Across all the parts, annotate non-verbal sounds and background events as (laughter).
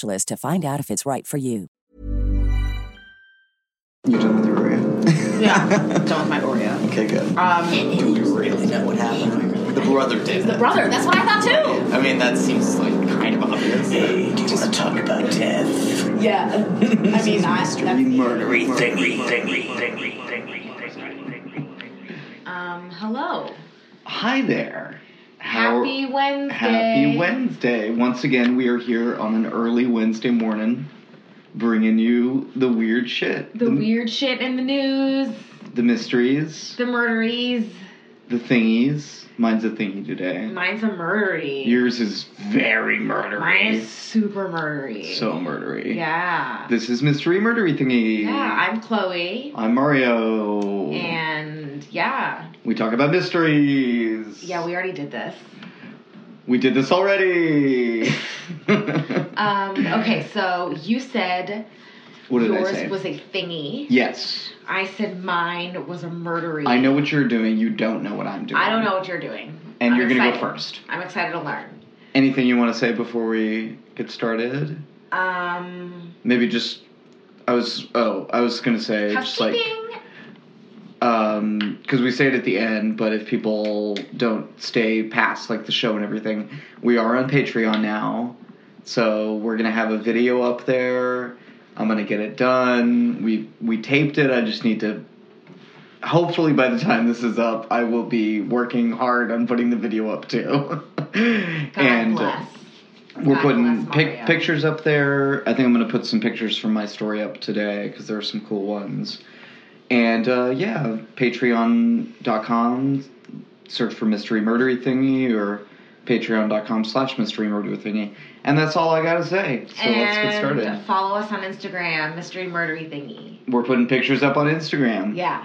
to find out if it's right for you. You done with your Oreo? (laughs) Yeah, done with my Oreo. Okay, good. Um, Do we really know what happened? The brother did. the brother. That's what I thought too. I mean, that seems like kind of obvious. Hey, do you want to talk about death? Yeah. I mean, I. That's, Murdery thingy, thingy, um. Hello. Hi there. How- Happy Wednesday. Happy Wednesday. Once again, we are here on an early Wednesday morning bringing you the weird shit. The weird shit in the news. The mysteries. The murderies. The thingies. Mine's a thingy today. Mine's a murdery. Yours is very murdery. Mine is super murdery. so murdery. Yeah. This is Mystery Murdery Thingy. yeah. I'm Chloe. I'm Mario. And yeah. we talk about mysteries. Yeah, we already did this. We did this already. (laughs) Um, okay, so you said what did I yours say? was a thingy. yes. I said mine was a murdery. I know what you're doing. You don't know what I'm doing. I don't know what you're doing. And I'm you're gonna go first. I'm excited to learn. Anything you want to say before we get started? Um, Maybe just. I was. Oh, I was gonna say just like. Housekeeping. um because we say it at the end but if people don't stay past like the show and everything we are on patreon now so we're gonna have a video up there i'm gonna get it done we we taped it i just need to hopefully by the time this is up i will be working hard on putting the video up too (laughs) and uh, bless. we're God putting pic- pictures up there. I think I'm going to put some pictures from my story up today because there are some cool ones. And uh, yeah, patreon.com, search for Mystery Murdery Thingy or patreon.com slash Mystery Murdery Thingy. And that's all I got to say. So and let's get started. follow us on Instagram, Mystery Murdery Thingy. We're putting pictures up on Instagram. Yeah,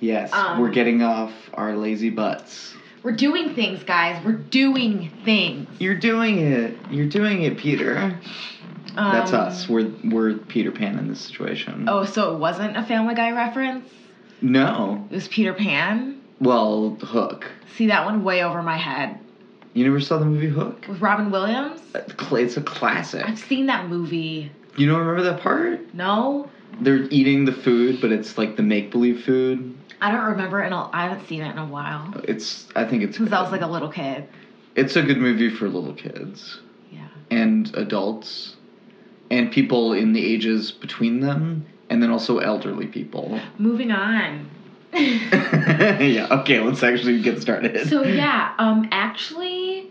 Yes, Um, we're getting off our lazy butts. we're doing things, guys. We're doing things. You're doing it. You're doing it, Peter. That's Um, us. We're we're Peter Pan in this situation. Oh, so it wasn't a Family Guy reference. No. It was Peter Pan. Well, Hook. See that one way over my head You never saw the movie Hook? with Robin Williams. It's a classic. I've seen that movie. You don't remember that part? No, They're eating the food, but it's like the make believe food. I don't remember it. In a, I haven't seen it in a while It's I think it's since I was like a little kid. it's a good movie for little kids Yeah. and adults and people in the ages between them and then also elderly people. Moving on. (laughs) yeah, okay, let's actually get started. So yeah, um, actually,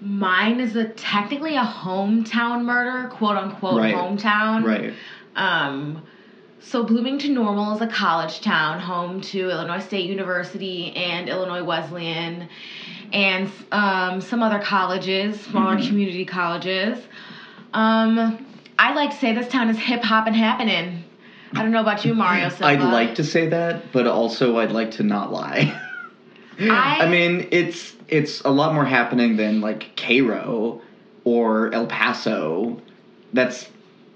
mine is a technically a hometown murder, quote unquote Right. hometown. right. Um, so Bloomington Normal is a college town, home to Illinois State University and Illinois Wesleyan, and um, some other colleges, smaller Mhm. community colleges. Um, I like to say this town is hip hop and happening. I don't know about you, Mario. Silva. I'd like to say that, but also I'd like to not lie. I- (laughs) I mean, it's it's a lot more happening than like Cairo or El Paso. That's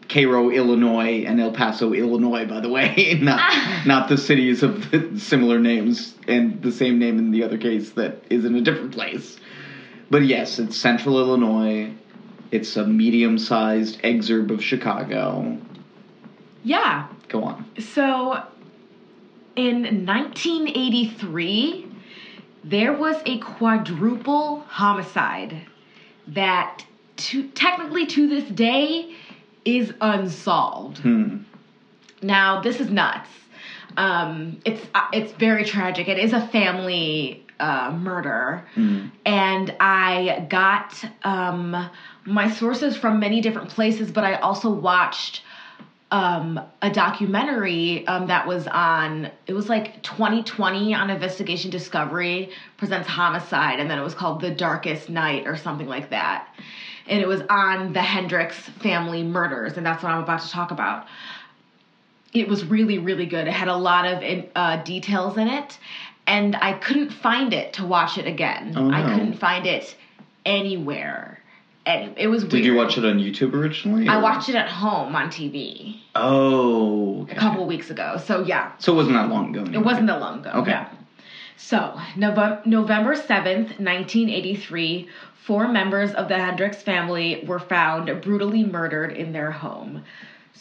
Cairo, Illinois, and El Paso, Illinois. By the way, (laughs) not (laughs) not the cities of the similar names and the same name in the other case that is in a different place. But yes, it's Central Illinois. It's a medium-sized exurb of Chicago. Yeah. Go on. So in 1983, there was a quadruple homicide that to, technically to this day is unsolved. Hmm. Now, this is nuts. Um, it's uh, it's very tragic. It is a family uh, murder, and I got um, my sources from many different places. But I also watched um, a documentary um, that was on. It was like 2020 on Investigation Discovery presents homicide, and then it was called The Darkest Night or something like that. And it was on the Hendricks family murders, and that's what I'm about to talk about it was really really good it had a lot of uh, details in it and i couldn't find it to watch it again Oh, i couldn't find it anywhere it was weird. Did you watch it on YouTube originally? i watched it at home on tv Oh. a couple weeks ago so yeah So it wasn't that long ago. it wasn't that long ago Okay. yeah. so November, november 7th 1983 four members of the hendricks family were found brutally murdered in their home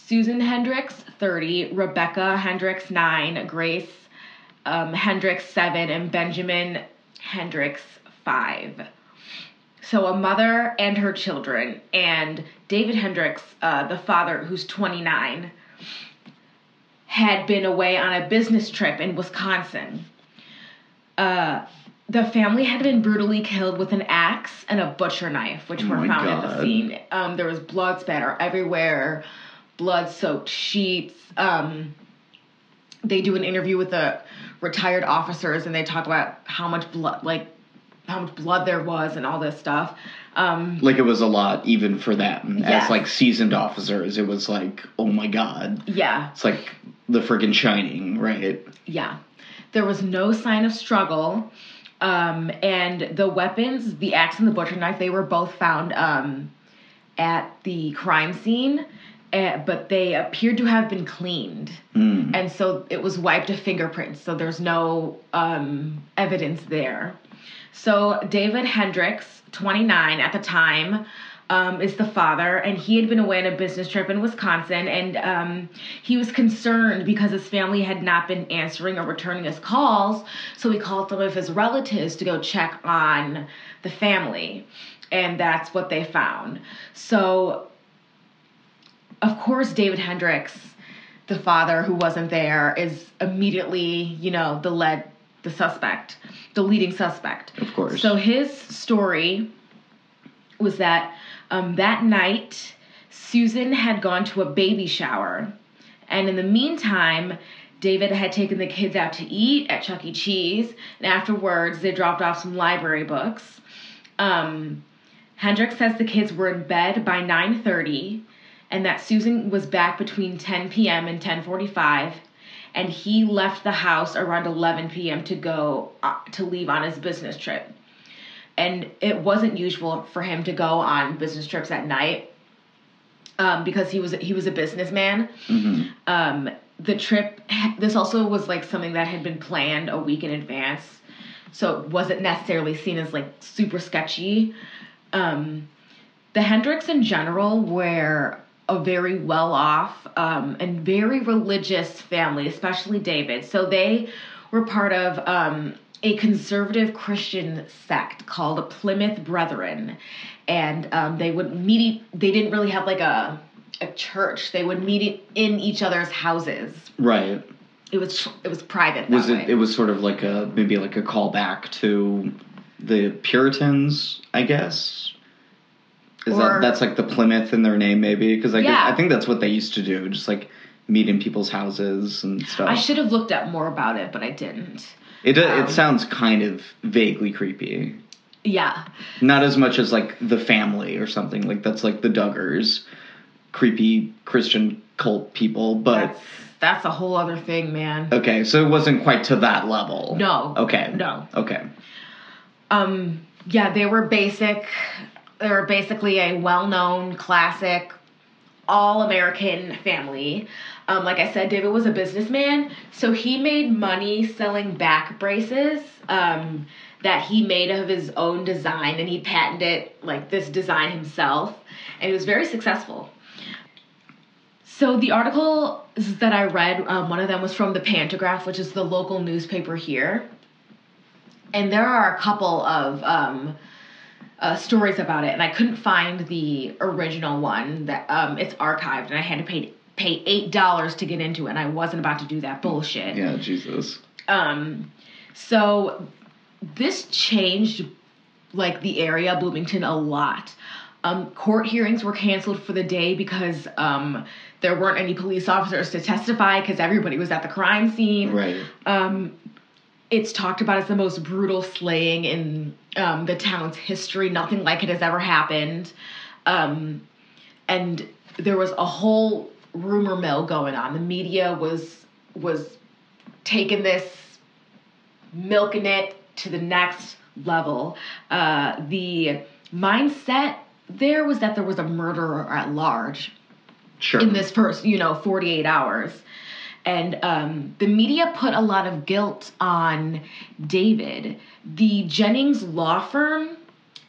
Susan Hendricks, 30, Rebecca Hendricks, 9, Grace um, Hendricks, 7, and Benjamin Hendricks, 5. So a mother and her children, and David Hendricks, uh, the father, who's 29, had been away on a business trip in Wisconsin. Uh, the family had been brutally killed with an axe and a butcher knife, which Oh were found at the scene. Um, there was blood spatter everywhere, blood soaked sheets. Um, they do an interview with the retired officers and they talk about how much blood, like, how much blood there was and all this stuff. Um, Like it was a lot even for them Yeah. as like seasoned officers. It was like, oh my god, yeah, it's like the friggin' Shining, right? Yeah. There was no sign of struggle. Um, and the weapons, the axe and the butcher knife, they were both found um, at the crime scene, uh, but they appeared to have been cleaned. Mm. And so it was wiped of fingerprints, so there's no um, evidence there. So David Hendricks, 29 at the time, um, is the father, and he had been away on a business trip in Wisconsin, and um, he was concerned because his family had not been answering or returning his calls. So he called some of his relatives to go check on the family, and that's what they found. So of course, David Hendricks, the father who wasn't there, is immediately, you know, the lead, the suspect, the leading suspect. Of course. So his story was that um, that night, Susan had gone to a baby shower, and in the meantime, David had taken the kids out to eat at Chuck E. Cheese, and afterwards, they dropped off some library books. Um, Hendricks says the kids were in bed by 9:30 and that Susan was back between 10 p.m. and 10:45 and he left the house around 11 p.m. to go uh, to leave on his business trip. And it wasn't usual for him to go on business trips at night um, because he was he was a businessman. Mhm. Um, the trip this also was like something that had been planned a week in advance so it wasn't necessarily seen as like super sketchy um, the hendricks in general were a very well off um, and very religious family especially david so they were part of um, a conservative christian sect called the plymouth brethren and um, they would meet they didn't really have like a a church they would meet in each other's houses Right. it was it was private Was way. it? It was sort of like a maybe like a callback to the Puritans, I guess. Is Or- that that's like the Plymouth in their name, maybe? Because I guess- Yeah. I think that's what they used to do, just like meet in people's houses and stuff. I should have looked up more about it, but I didn't. It um, it sounds kind of vaguely creepy. Yeah, Not as much as like the family or something like that's like the Duggars, creepy Christian cult people. But that's that's a whole other thing, man. okay, so it wasn't quite to that level. No. Okay. No. Okay. Um, yeah, they were basic. They were basically a well-known classic all American family. Um, like I said, David was a businessman, so he made money selling back braces um, that he made of his own design, and he patented like this design himself, and he was very successful. So the articles that I read, um, one of them was from the Pantagraph, which is the local newspaper here, and there are a couple of um, uh, stories about it, and I couldn't find the original one. That um, it's archived, and I had to pay pay eight dollars to get into it. And I wasn't about to do that bullshit. Yeah, Jesus. Um, so this changed like the area Bloomington a lot. Um, court hearings were canceled for the day because um, there weren't any police officers to testify because everybody was at the crime scene. Right. Um, it's talked about as the most brutal slaying in um, the town's history. Nothing like it has ever happened. Um, and there was a whole rumor mill going on. The media was was taking this, milking it to the next level. Uh, the mindset there was that there was a murderer at large Sure. in this first, you know, 48 hours. And um, the media put a lot of guilt on David. The Jennings law firm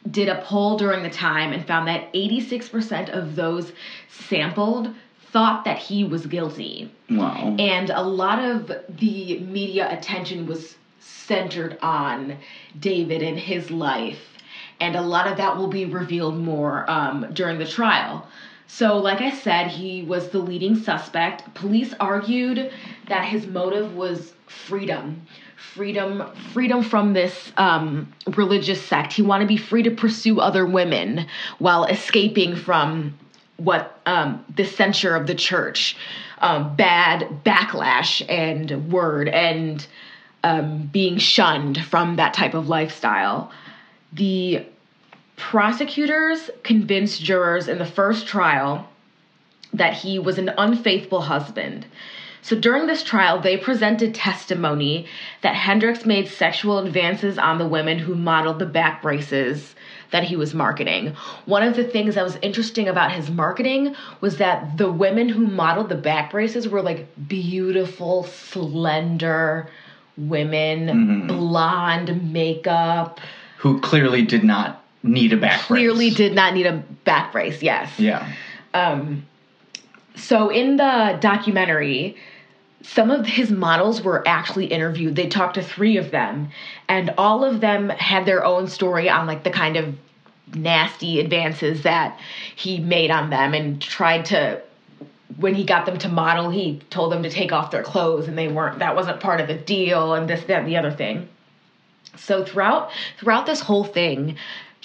did a poll during the time and found that 86% of those sampled thought that he was guilty. Wow. And a lot of the media attention was centered on David and his life. And a lot of that will be revealed more um, during the trial. So, like I said, he was the leading suspect. Police argued that his motive was freedom. Freedom, freedom from this um, religious sect. He wanted to be free to pursue other women while escaping from what um, the censure of the church, um, bad backlash and word, and um, being shunned from that type of lifestyle. The prosecutors convinced jurors in the first trial that he was an unfaithful husband. So during this trial, they presented testimony that Hendricks made sexual advances on the women who modeled the back braces that he was marketing. One of the things that was interesting about his marketing was that the women who modeled the back braces were like beautiful, slender women, mm-hmm. blonde makeup. Who clearly did not need a back Clearly brace. did not need a back brace, yes. Yeah. Um, so in the documentary, some of his models were actually interviewed. They talked to three of them, and all of them had their own story on like the kind of nasty advances that he made on them and tried to when he got them to model he told them to take off their clothes and they weren't that wasn't part of the deal and this that and the other thing so throughout throughout this whole thing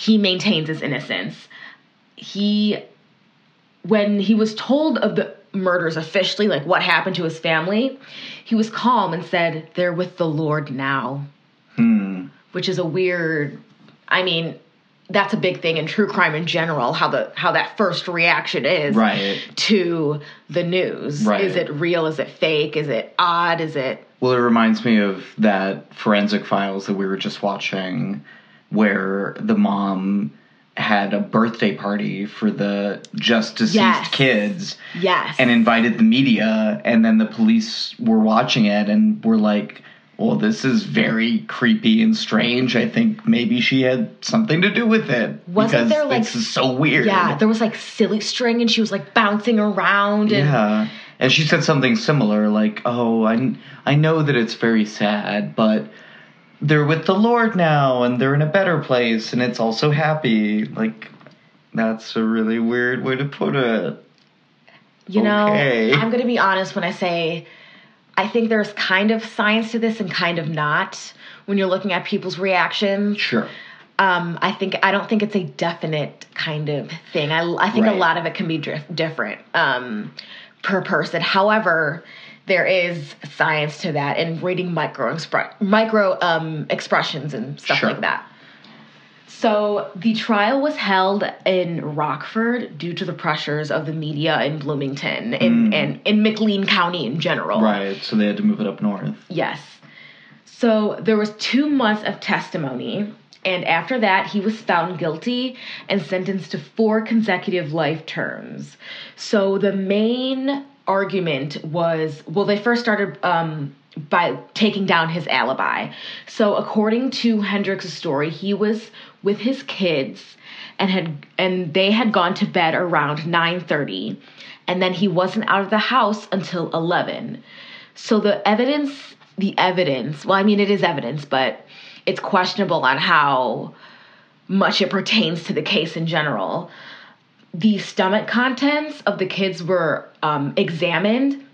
he maintains his innocence he when he was told of the murders officially, like what happened to his family, he was calm and said, They're with the Lord now. Hmm. Which is a weird I mean, that's a big thing in true crime in general, how the how that first reaction is Right. to the news. Right. Is it real? Is it fake? Is it odd? Is it Well, it reminds me of that forensic files that we were just watching, where the mom had a birthday party for the just deceased Yes. kids yes. and invited the media, and then the police were watching it and were like, "Well, this is very creepy and strange. I think maybe she had something to do with it Wasn't because there, like- this is so weird." yeah, there was like silly string and she was like bouncing around and Yeah. And she said something similar, like, "Oh, I, I know that it's very sad, but they're with the Lord now, and they're in a better place, and it's also happy." Like, that's a really weird way to put it. You know, Okay. I'm going to be honest when I say I think there's kind of science to this and kind of not when you're looking at people's reactions. Sure. Um, I think I don't think it's a definite kind of thing. I, I think a lot of it can be dif- different um, per person. However, there is science to that and reading micro expre- micro um, expressions and stuff Sure. like that. So the trial was held in Rockford due to the pressures of the media in Bloomington in, and in McLean County in general. Right. So they had to move it up north. Yes. So there was two months of testimony, And after that, he was found guilty and sentenced to four consecutive life terms. So the main argument was well, they first started um, by taking down his alibi. So according to Hendricks' story, he was with his kids and had and they had gone to bed around 9:30 and then he wasn't out of the house until 11. So the evidence the evidence, well I mean it is evidence, but it's questionable on how much it pertains to the case in general. The stomach contents of the kids were um, examined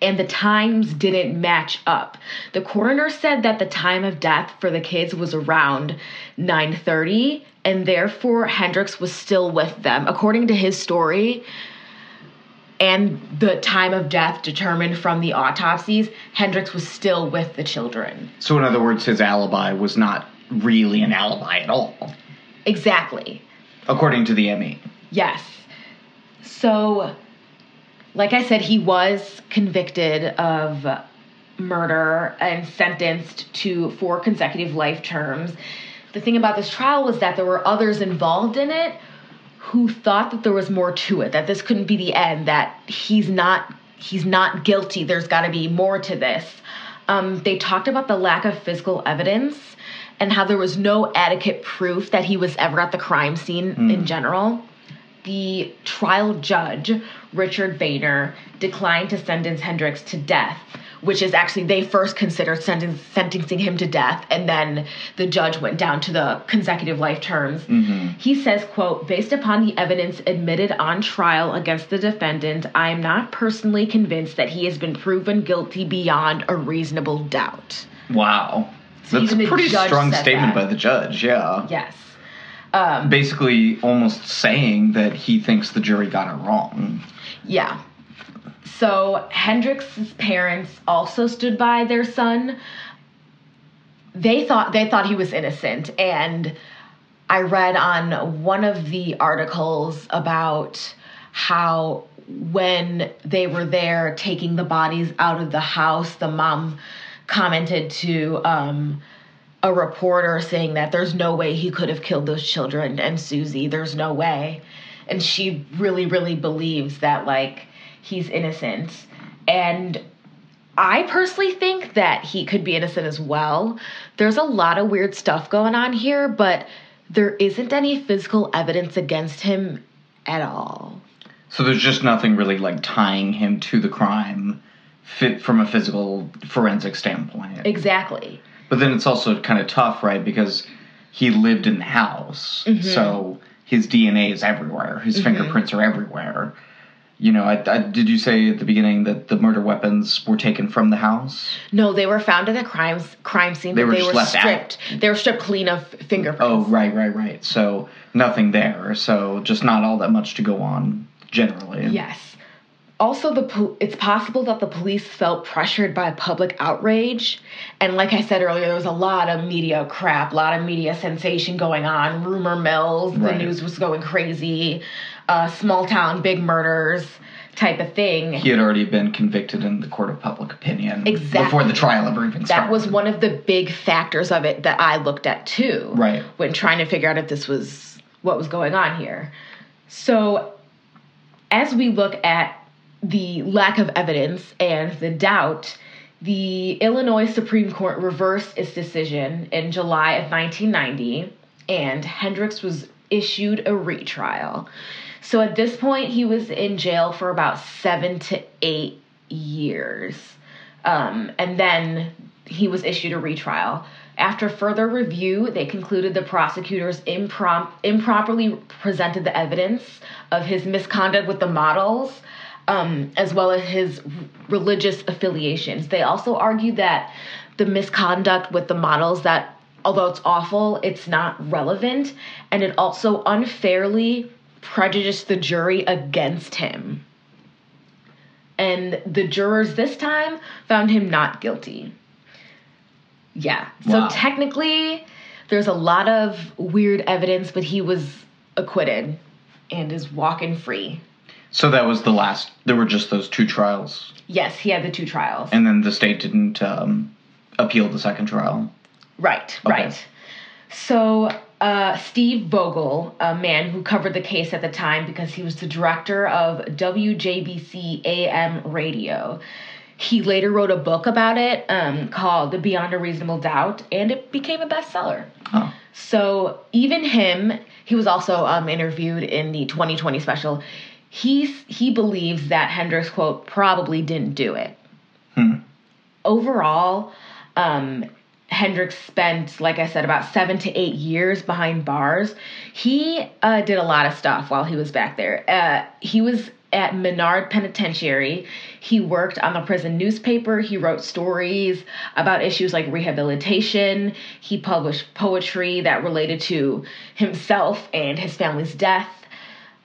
and the times didn't match up. The coroner said that the time of death for the kids was around 9:30 and therefore Hendricks was still with them. According to his story and the time of death determined from the autopsies, Hendricks was still with the children. So, in other words, his alibi was not really an alibi at all, Exactly. according to the ME. Yes. So, like I said, he was convicted of murder and sentenced to four consecutive life terms. The thing about this trial was that there were others involved in it who thought that there was more to it, that this couldn't be the end, that he's not he's not guilty. There's got to be more to this. Um, they talked about the lack of physical evidence and how there was no adequate proof that he was ever at the crime scene in general the trial judge, Richard Boehner, declined to sentence Hendricks to death, which is actually, they first considered sentence, sentencing him to death, and then the judge went down to the consecutive life terms. Mm-hmm. He says, quote, based upon the evidence admitted on trial against the defendant, I am not personally convinced that he has been proven guilty beyond a reasonable doubt. Wow. So That's a pretty strong statement that. by the judge, yeah. Yes. Basically, almost saying that he thinks the jury got it wrong. Yeah. So Hendricks's parents also stood by their son. They thought they thought he was innocent and I read on one of the articles about how when they were there taking the bodies out of the house, the mom commented to um, a reporter saying that there's no way he could have killed those children and Susie, there's no way. And she really, really believes that, like, he's innocent. And I personally think that he could be innocent as well. There's a lot of weird stuff going on here, but there isn't any physical evidence against him at all. So there's just nothing really like tying him to the crime fit from a physical forensic standpoint. Exactly. But then it's also kind of tough, right? Because he lived in the house, Mm-hmm. so his DNA is everywhere. His fingerprints are everywhere. You know, I, I, did you say at the beginning that the murder weapons were taken from the house? No, they were found at the crime crime scene, They were they just were left out. stripped. They were stripped clean of fingerprints. Oh, right, right, right. So nothing there. So just not all that much to go on generally. Yes. Also, the pol- it's possible that the police felt pressured by public outrage, and like I said earlier, there was a lot of media crap, a lot of media sensation going on, rumor mills. The Right. news was going crazy, uh, small town, big murders type of thing. He had already been convicted in the court of public opinion Exactly. before the trial ever even started. that was one of the big factors of it that I looked at too. Right. When trying to figure out if this was what was going on here. So, as we look at the lack of evidence and the doubt, the Illinois Supreme Court reversed its decision in July of 1990, and Hendricks was issued a retrial. So at this point, he was in jail for about seven to eight years. Um, and then he was issued a retrial. After further review, they concluded the prosecutors improm- improperly presented the evidence of his misconduct with the models, um, as well as his religious affiliations. They also argued that the misconduct with the models that although it's awful, it's not relevant, and it also unfairly prejudiced the jury against him. And the jurors this time found him not guilty. Yeah. Wow. So technically, there's a lot of weird evidence, but he was acquitted and is walking free. So that was the last. There were just those two trials, Yes, he had the two trials. and then the state didn't um, appeal the second trial. Right, Okay. right. So, uh, Steve Vogel, a man who covered the case at the time because he was the director of WJBC AM radio, he later wrote a book about it um, called Beyond a Reasonable Doubt, and it became a bestseller. Oh. So even him, he was also um, interviewed in the 2020 special. He's he believes that Hendricks quote probably didn't do it. Overall, um, Hendricks spent, like I said, about seven to eight years behind bars. He uh, did a lot of stuff while he was back there. Uh, he was at Menard Penitentiary. He worked on the prison newspaper. He wrote stories about issues like rehabilitation. He published poetry that related to himself and his family's death.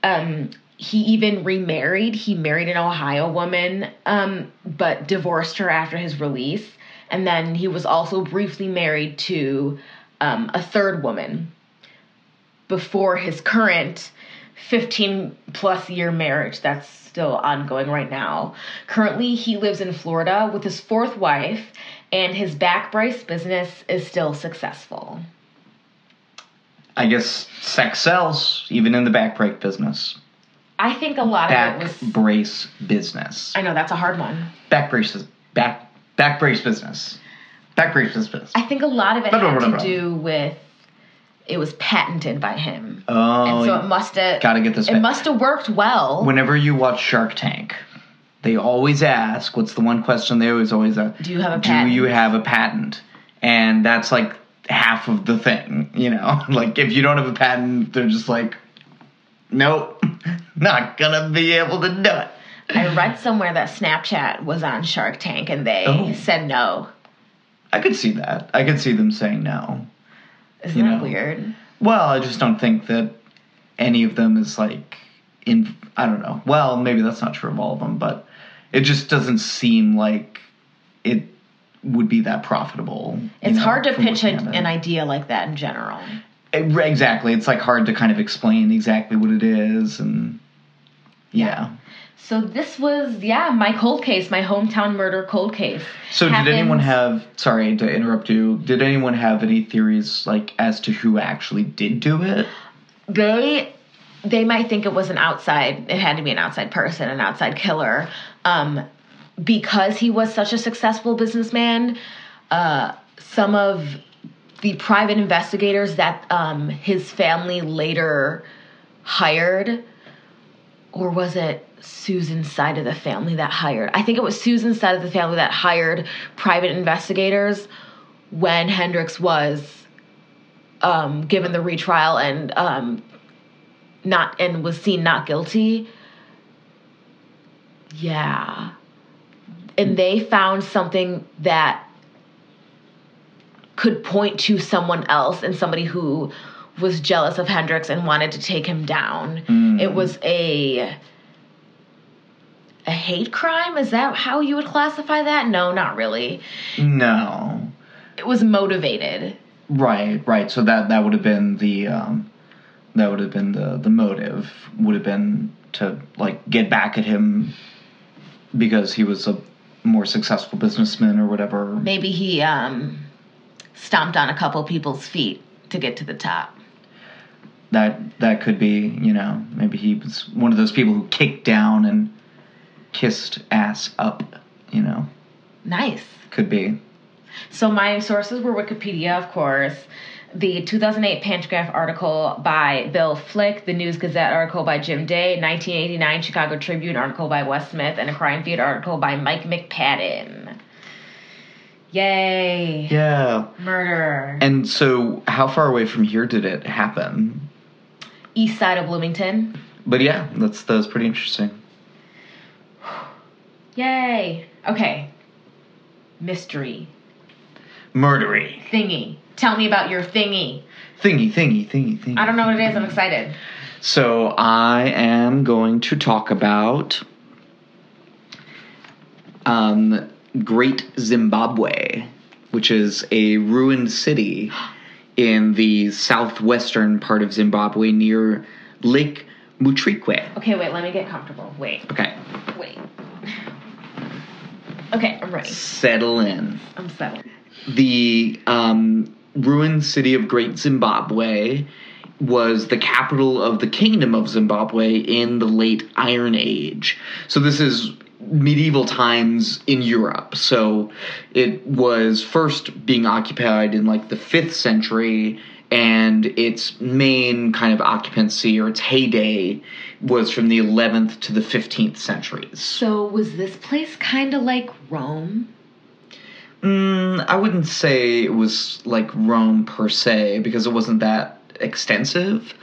Um, he even remarried. He married an Ohio woman, um, but divorced her after his release. And then he was also briefly married to um, a third woman before his current 15 plus year marriage that's still ongoing right now. Currently, he lives in Florida with his fourth wife, and his back brace business is still successful. I guess sex sells, even in the back break business. I think a lot of Back it was. brace business. I know that's a hard one. Back braces. Back back brace business. Back brace business. I think a lot of it Blah, had blah, to do with it was patented by him, Oh, and so it must have. gotta get this It must have worked well. whenever you watch Shark Tank, they always ask, what's the one question they always always ask? Do you have a Do patent? you have a patent? And that's like half of the thing, you know? (laughs) like if you don't have a patent, they're just like, nope, not gonna be able to do it. I read somewhere that Snapchat was on Shark Tank, and they Oh. said no. I could see that. I could see them saying no. Isn't You that know. weird? Well, I just don't think that any of them is like in. I don't know. Well, maybe that's not true of all of them, but it just doesn't seem like it would be that profitable. It's know, hard to pitch a, looking at it. an idea like that in general. It- exactly. It's like hard to kind of explain exactly what it is, and yeah. So this was, yeah, my cold case, my hometown murder cold case. So did anyone have? Sorry to interrupt you. Did anyone have any theories like as to who actually did do it? They they might think it was an outside. It had to be an outside person, an outside killer, um, because he was such a successful businessman. Uh, some of the private investigators that um, his family later hired, or was it Susan's side of the family that hired? I think it was Susan's side of the family that hired private investigators when Hendricks was um, given the retrial and um, not and was seen not guilty. Yeah, and they found something that could point to someone else and somebody who was jealous of Hendricks and wanted to take him down. It was a a hate crime. Is that how you would classify that? No, not really. No. It was motivated. Right, right. So that that would have been the um, that would have been the the motive would have been to like get back at him because he was a more successful businessman or whatever. Maybe he um, stomped on a couple people's feet to get to the top. That that could be, you know, maybe he was one of those people who kicked down and kissed ass up, you know. Nice. Could be. So my sources were Wikipedia, of course, the 2008 Pantagraph article by Bill Flick, the News Gazette article by Jim Day, 1989 Chicago Tribune article by Wes Smith, and a Crime Feed article by Mike McPadden. Yay! Yeah. Murder. And so how far away from here did it happen? East side of Bloomington. But yeah, that's that was pretty interesting. (sighs) Yay! Okay. Mystery. Murdery. Thingy. Tell me about your thingy. Thingy, thingy, thingy, thingy. I don't know what it is. I'm excited. So I am going to talk about um, Great Zimbabwe, which is a ruined city (gasps) in the southwestern part of Zimbabwe near Lake Mutirikwe. Okay, wait. Let me get comfortable. Wait. Okay, Wait. Okay, I'm ready. settle in. I'm settled. the um, ruined city of Great Zimbabwe was the capital of the Kingdom of Zimbabwe in the late Iron Age. So this is medieval times in Europe. So it was first being occupied in like the 5th century and its main kind of occupancy or its heyday was from the 11th to the 15th centuries. So was this place kind of like Rome? Mm, I wouldn't say it was like Rome per se because it wasn't that extensive.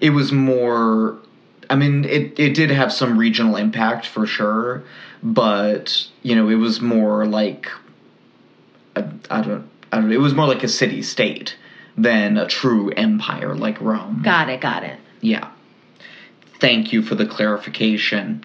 It was more. I mean, it, it did have some regional impact for sure, but you know, it was more like I, I don't I don't. It was more like a city state than a true empire like Rome. Got it, got it. Yeah. Thank you for the clarification.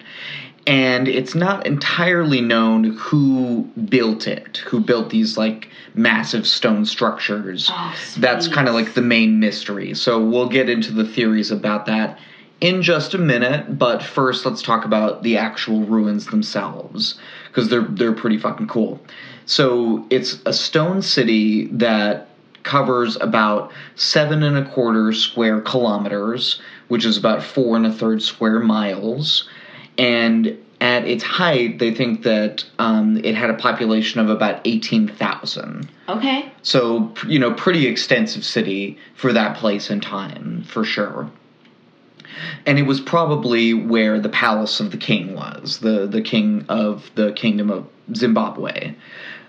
And it's not entirely known who built it, who built these like massive stone structures. Oh, That's kind of like the main mystery. So we'll get into the theories about that in just a minute, but first let's talk about the actual ruins themselves because they're they're pretty fucking cool. So it's a stone city that covers about seven and a quarter square kilometers, which is about four and a third square miles. And at its height, they think that um, it had a population of about 18,000. Okay. So, you know, pretty extensive city for that place and time, for sure. And it was probably where the palace of the king was, the, the king of the kingdom of Zimbabwe.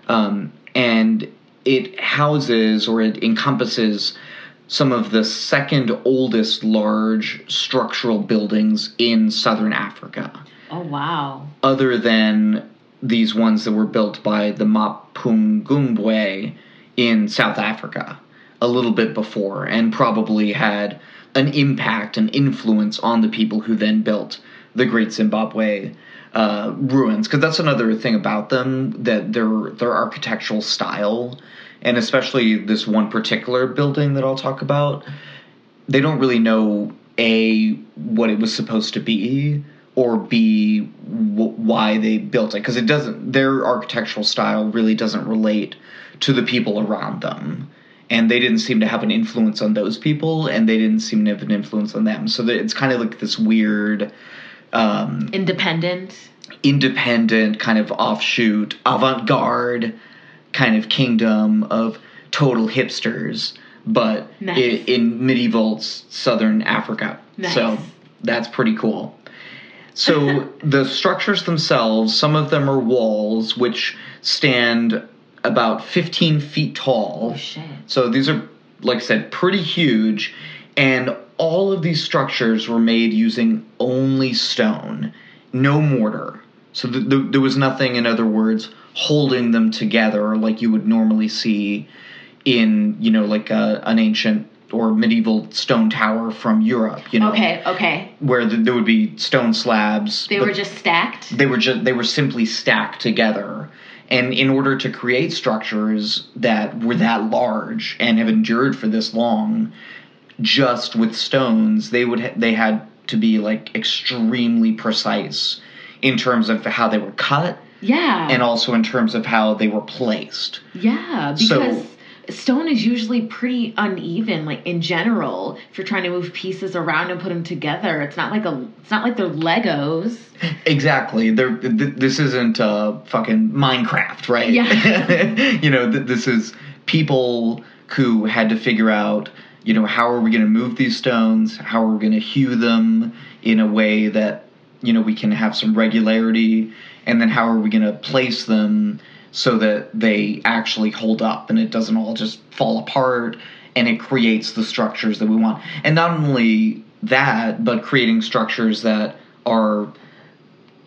Um, and it houses or it encompasses some of the second oldest large structural buildings in southern Africa Oh wow. other than these ones that were built by the Mapungubwe in South Africa a little bit before and probably had an impact and influence on the people who then built the Great Zimbabwe uh, ruins. Because that's another thing about them that their their architectural style and especially this one particular building that I'll talk about they don't really know a what it was supposed to be or b w- why they built it. Because it doesn't their architectural style really doesn't relate to the people around them and they didn't seem to have an influence on those people and they didn't seem to have an influence on them so that it's kind of like this weird um, Independent. independent kind of offshoot avant-garde kind of kingdom of total hipsters but Nice. i- in medieval southern africa Nice. so that's pretty cool so (laughs) the structures themselves some of them are walls which stand about 15 feet tall Oh shit. so these are, like I said, pretty huge, and all of these structures were made using only stone, no mortar. So th- th- there was nothing, in other words, holding them together like you would normally see in, you know, like a, an ancient or medieval stone tower from Europe. You know, Okay, okay. where th- there would be stone slabs. They were just stacked. they were just they were simply stacked together and in order to create structures that were that large and have endured for this long just with stones they would ha- they had to be like extremely precise in terms of how they were cut Yeah. and also in terms of how they were placed yeah, So- because stone is usually pretty uneven like in general if you're trying to move pieces around and put them together. It's not like a it's not like they're Legos. Exactly. There, th- this isn't uh, fucking Minecraft, right? Yeah. (laughs) you know, th- this is people who had to figure out, you know, how are we going to move these stones? How are we going to hew them in a way that, you know, we can have some regularity? And then how are we going to place them so that they actually hold up and it doesn't all just fall apart and it creates the structures that we want? And not only that, but creating structures that are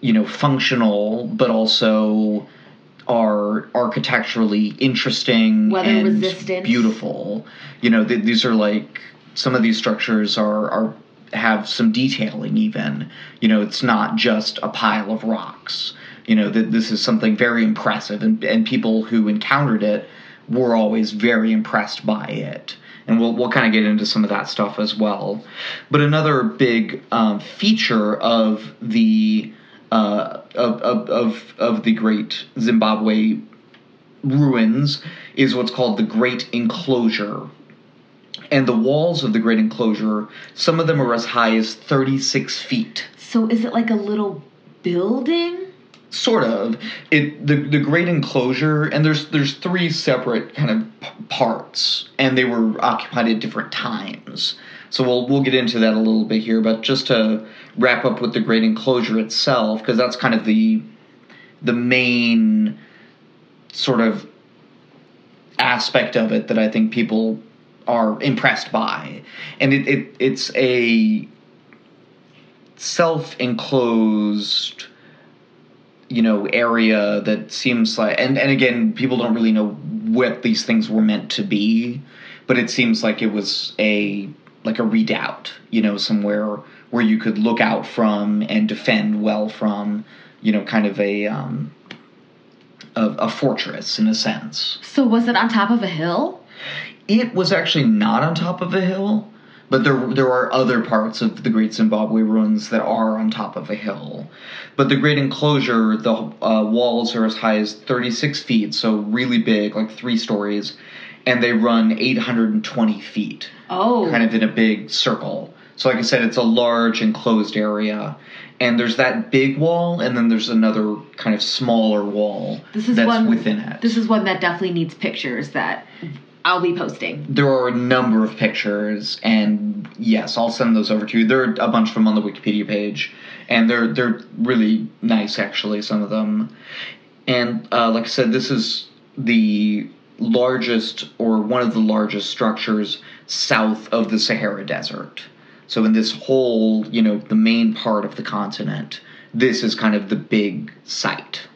you know functional but also are architecturally interesting Weather and resistant. beautiful you know th- these are like some of these structures are are have some detailing even you know it's not just a pile of rocks you know that this is something very impressive and, and people who encountered it were always very impressed by it and we'll, we'll kind of get into some of that stuff as well but another big um, feature of the uh, of, of, of, of the great Zimbabwe ruins is what's called the Great Enclosure. And the walls of the Great Enclosure, some of them are as high as 36 feet. So is it like a little building? Sort of. It the the Great Enclosure, and there's there's three separate kind of parts, and they were occupied at different times. So we'll we'll get into that a little bit here, but just to wrap up with the Great Enclosure itself, because that's kind of the the main sort of aspect of it that I think people are impressed by, and it, it it's a self-enclosed you know area that seems like and and again people don't really know what these things were meant to be but it seems like it was a like a redoubt you know somewhere where you could look out from and defend well from you know kind of a um a, a fortress in a sense So was it on top of a hill? it was actually not on top of a hill, but there there are other parts of the Great Zimbabwe ruins that are on top of a hill. But the Great Enclosure, the uh, walls are as high as 36 feet, so really big, like three stories, and they run 820 feet, Oh. kind of in a big circle. So, like I said, it's a large enclosed area. And there's that big wall, and then there's another kind of smaller wall This is that's one within it. This is one that definitely needs pictures that I'll be posting. there are a number of pictures, and yes, I'll send those over to you. There are a bunch of them on the Wikipedia page, and they're they're really nice, actually. Some of them, and uh, like I said, this is the largest or one of the largest structures south of the Sahara Desert. So in this whole, you know, the main part of the continent, this is kind of the big site.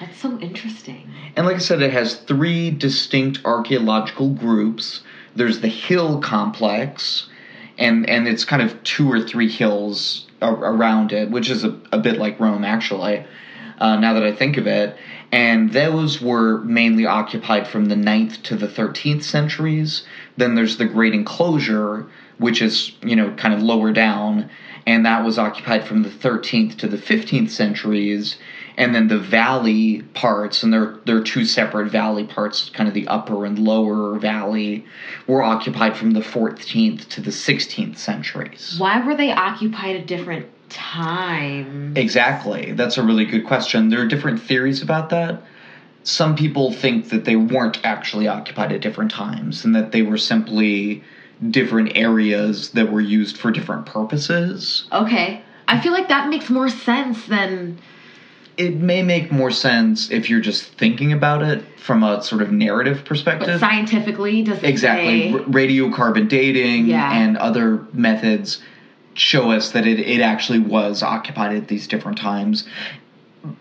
That's so interesting. And like I said, it has three distinct archaeological groups. There's the hill complex, and and it's kind of two or three hills around it, which is a, a bit like Rome, actually. Uh, now that I think of it, and those were mainly occupied from the 9th to the 13th centuries. Then there's the Great Enclosure, which is you know kind of lower down, and that was occupied from the 13th to the 15th centuries and then the valley parts and there there are two separate valley parts kind of the upper and lower valley were occupied from the 14th to the 16th centuries. Why were they occupied at different times? exactly. That's a really good question. There are different theories about that. Some people think that they weren't actually occupied at different times and that they were simply different areas that were used for different purposes. Okay. I feel like that makes more sense than it may make more sense if you're just thinking about it from a sort of narrative perspective. but scientifically does it exactly. say- R- radiocarbon dating Yeah. and other methods show us that it, it actually was occupied at these different times.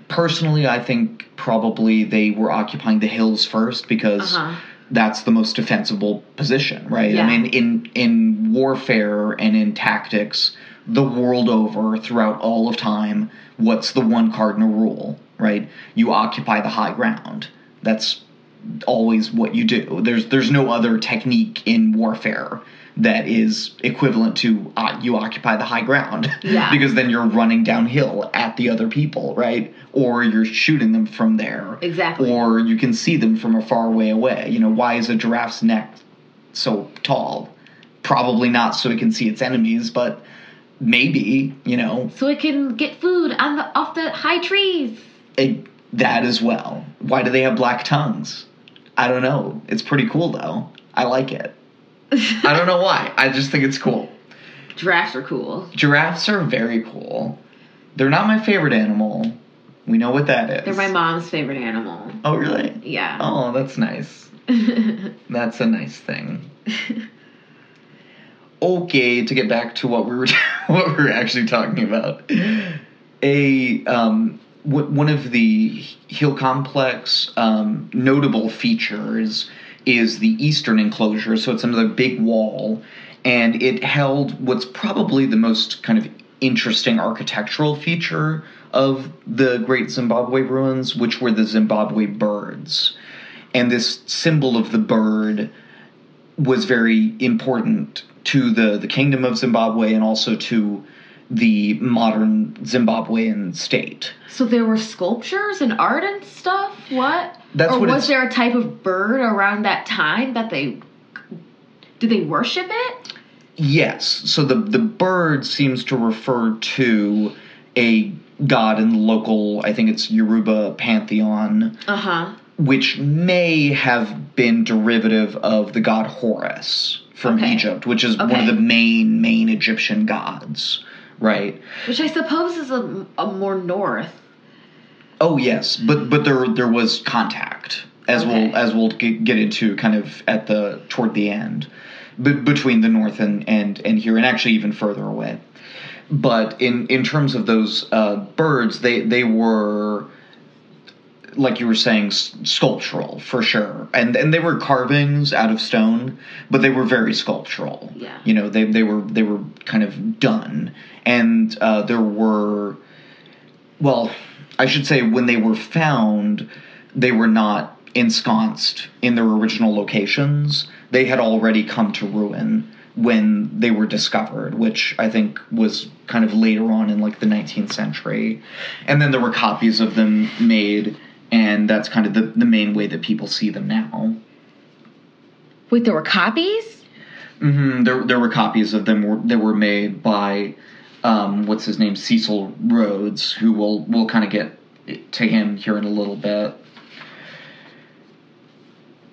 Personally, I think probably they were occupying the hills first because Uh-huh. that's the most defensible position, right? Yeah. I mean, in in warfare and in tactics, the world over, throughout all of time, what's the one cardinal rule, right? You occupy the high ground. That's always what you do. There's there's no other technique in warfare that is equivalent to uh, you occupy the high ground Yeah. (laughs) because then you're running downhill at the other people, right? Or you're shooting them from there. Exactly. Or you can see them from a far way away. You know, why is a giraffe's neck so tall? Probably not so it can see its enemies, but maybe, you know, so it can get food on the off the high trees. it, that as well. Why do they have black tongues? I don't know. It's pretty cool though. I like it. I don't know why. I just think it's cool. Giraffes are cool. Giraffes are very cool. They're not my favorite animal. We know what that is. They're my mom's favorite animal. Oh, really? Yeah. Oh, that's nice. (laughs) That's a nice thing. (laughs) Okay, to get back to what we were (laughs) what we were actually talking about, a um, one of the hill complex um, notable features is the eastern enclosure. So it's another big wall, and it held what's probably the most kind of interesting architectural feature of the Great Zimbabwe ruins, which were the Zimbabwe birds. And this symbol of the bird was very important to the, the kingdom of Zimbabwe and also to the modern Zimbabwean state. so there were sculptures and art and stuff. What? That's or what was there a type of bird around that time that they did they worship it? Yes. So the the bird seems to refer to a god in the local, I think it's Yoruba pantheon, Uh huh. which may have been derivative of the god Horus from Okay. Egypt, which is one of the main main Egyptian gods, right? Which I suppose is a, a more north. Oh yes, but but there there was contact as Okay. we'll as we'll get, into kind of at the toward the end, be, between the north and and and here, and actually even further away. But in in terms of those uh, birds, they they were like you were saying s- sculptural for sure, and and they were carvings out of stone, but they were very sculptural. Yeah. you know they they were they were kind of done, and uh, there were well, I should say when they were found, they were not ensconced in their original locations. They had already come to ruin when they were discovered, which I think was kind of later on in like the 19th century. And then there were copies of them made, and that's kind of the, the main way that people see them now. Wait, there were copies? Mm-hmm. There, there were copies of them were, that were made by um, what's his name, Cecil Rhodes, who we'll we'll kind of get to him here in a little bit.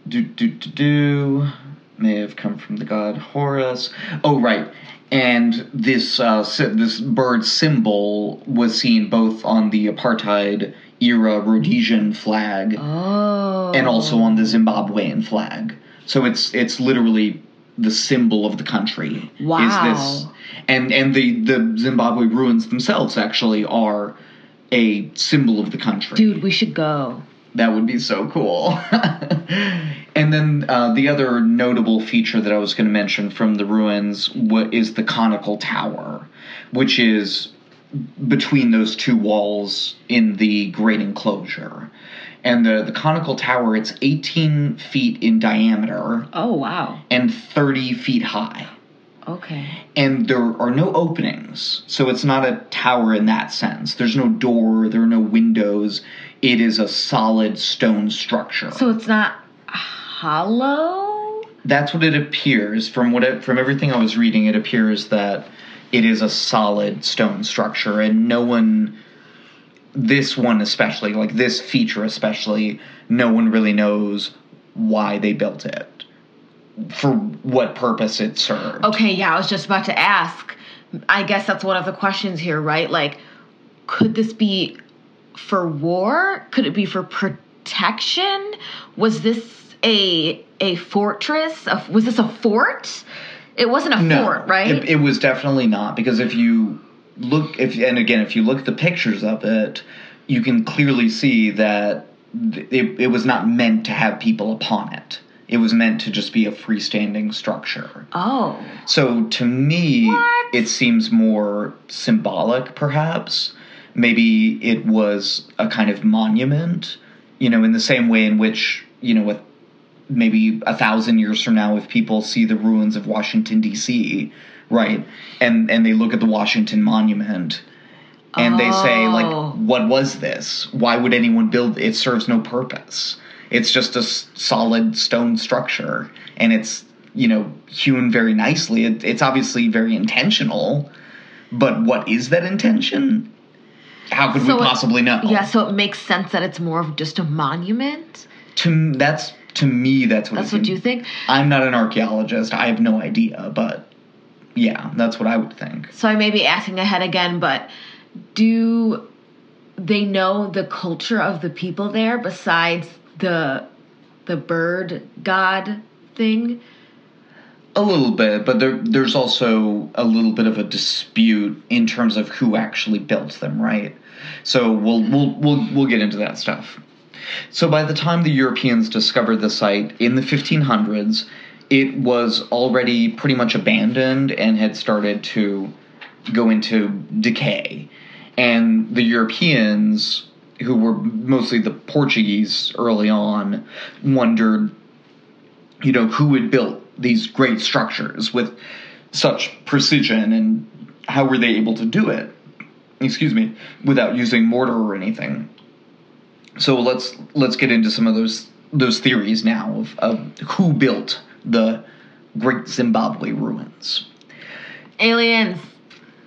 Do do do do may have come from the god Horus. Oh right, and this uh, this bird symbol was seen both on the apartheid era Rhodesian flag Oh. and also on the Zimbabwean flag. So it's it's literally the symbol of the country. Wow. Is this and and the the Zimbabwe ruins themselves actually are a symbol of the country. Dude, we should go. That would be so cool. (laughs) and then uh, the other notable feature that I was going to mention from the ruins is the conical tower, which is between those two walls in the great enclosure. And the, the conical tower, it's 18 feet in diameter Oh, wow. and 30 feet high. Okay. And there are no openings. So it's not a tower in that sense. There's no door, there are no windows. It is a solid stone structure. So it's not hollow? That's what it appears from what it, from everything I was reading. It appears that it is a solid stone structure, and no one, this one especially, like this feature especially, no one really knows why they built it, for what purpose it served. Okay, yeah, I was just about to ask. I guess that's one of the questions here, right? Like, could this be for war? Could it be for protection? Was this a a fortress? Was this a fort? It wasn't a no, fort, right? It, it was definitely not because if you look, if and again, if you look at the pictures of it, you can clearly see that it, it was not meant to have people upon it. It was meant to just be a freestanding structure. oh, So to me, What? it seems more symbolic, perhaps. Maybe it was a kind of monument, you know, in the same way in which, you know, with maybe a thousand years from now, if people see the ruins of Washington D.C., right, and and they look at the Washington Monument, and they say Oh. like, what was this? Why would anyone build? It serves no purpose. It's just a s- solid stone structure, and it's you know hewn very nicely. It, it's obviously very intentional, but what is that intention? How could So we it- possibly know? yeah. So it makes sense that it's more of just a monument. To that's to me that's what That's what you think. I'm not an archaeologist. I have no idea, but yeah, that's what I would think. So I may be asking ahead again, but do they know the culture of the people there besides the the bird god thing? A little bit, but there, there's also a little bit of a dispute in terms of who actually built them, right? So we'll we'll we'll we'll get into that stuff. So by the time the Europeans discovered the site in the 1500s, it was already pretty much abandoned and had started to go into decay. And the Europeans, who were mostly the Portuguese early on, wondered you know, who had built these great structures with such precision and how were they able to do it? Excuse me, without using mortar or anything. So let's let's get into some of those those theories now of, of who built the Great Zimbabwe ruins. Aliens.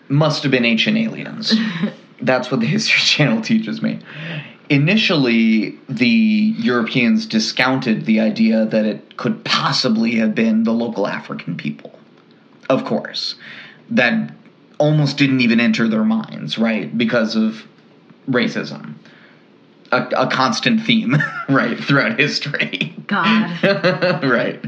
Must have been ancient aliens. (laughs) That's what the History (laughs) Channel teaches me. Initially, the Europeans discounted the idea that it could possibly have been the local African people. Of course. That almost didn't even enter their minds, right? Because of racism. A, a constant theme, (laughs) right, throughout history. God. (laughs) right.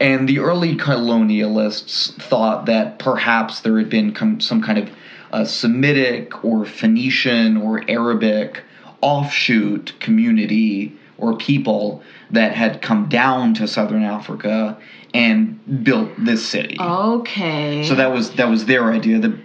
And the early colonialists thought that perhaps there had been com- some kind of uh, Semitic or Phoenician or Arabic offshoot community or people that had come down to southern Africa and built this city. Okay. So that was that was their idea. The,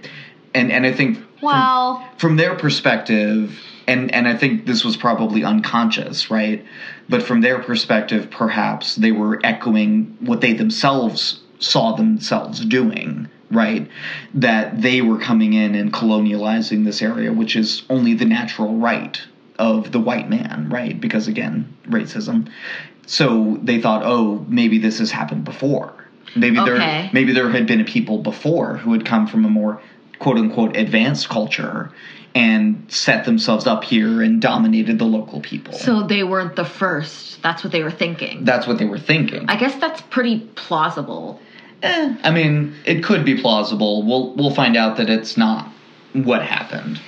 and and I think from- Well- from, their perspective, and and I think this was probably unconscious, right? But from their perspective, perhaps they were echoing what they themselves saw themselves doing, right? That they were coming in and colonializing this area, which is only the natural right of the white man, right? Because again, racism. So they thought, oh, maybe this has happened before. Maybe Okay. there maybe there had been a people before who had come from a more quote unquote advanced culture and set themselves up here and dominated the local people. So they weren't the first. That's what they were thinking. that's what they were thinking. I guess that's pretty plausible. Eh, I mean, it could be plausible. We'll we'll find out that it's not what happened.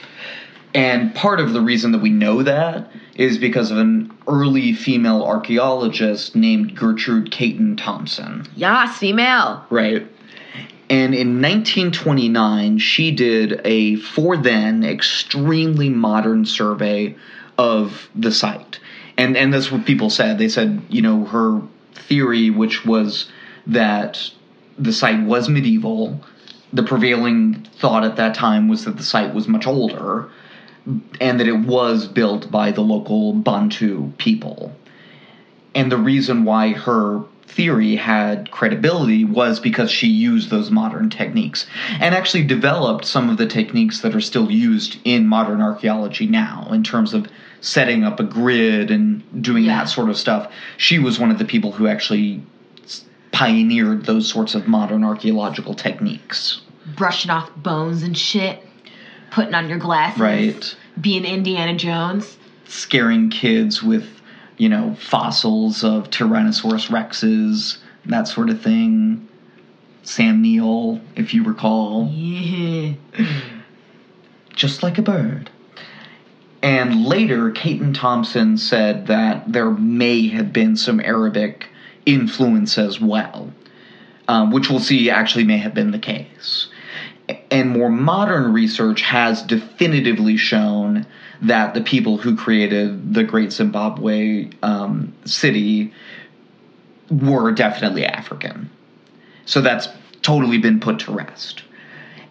And part of the reason that we know that is because of an early female archaeologist named Gertrude Caton Thompson. Yes, female. Right. And in 1929, she did a, for then, extremely modern survey of the site. And, and that's what people said. They said, you know, her theory, which was that the site was medieval, the prevailing thought at that time was that the site was much older, and that it was built by the local Bantu people. And the reason why her theory had credibility was because she used those modern techniques and actually developed some of the techniques that are still used in modern archaeology now in terms of setting up a grid and doing Yeah. that sort of stuff. She was one of the people who actually pioneered those sorts of modern archaeological techniques. Brushing off bones and shit. Putting on your glasses. Right. Being Indiana Jones. Scaring kids with, you know, fossils of Tyrannosaurus rexes, that sort of thing. Sam Neill, if you recall. Yeah. just like a bird. And later, Caton Thompson said that there may have been some Arabic influence as well, um, which we'll see actually may have been the case. And more modern research has definitively shown that the people who created the Great Zimbabwe um, city were definitely African. So that's totally been put to rest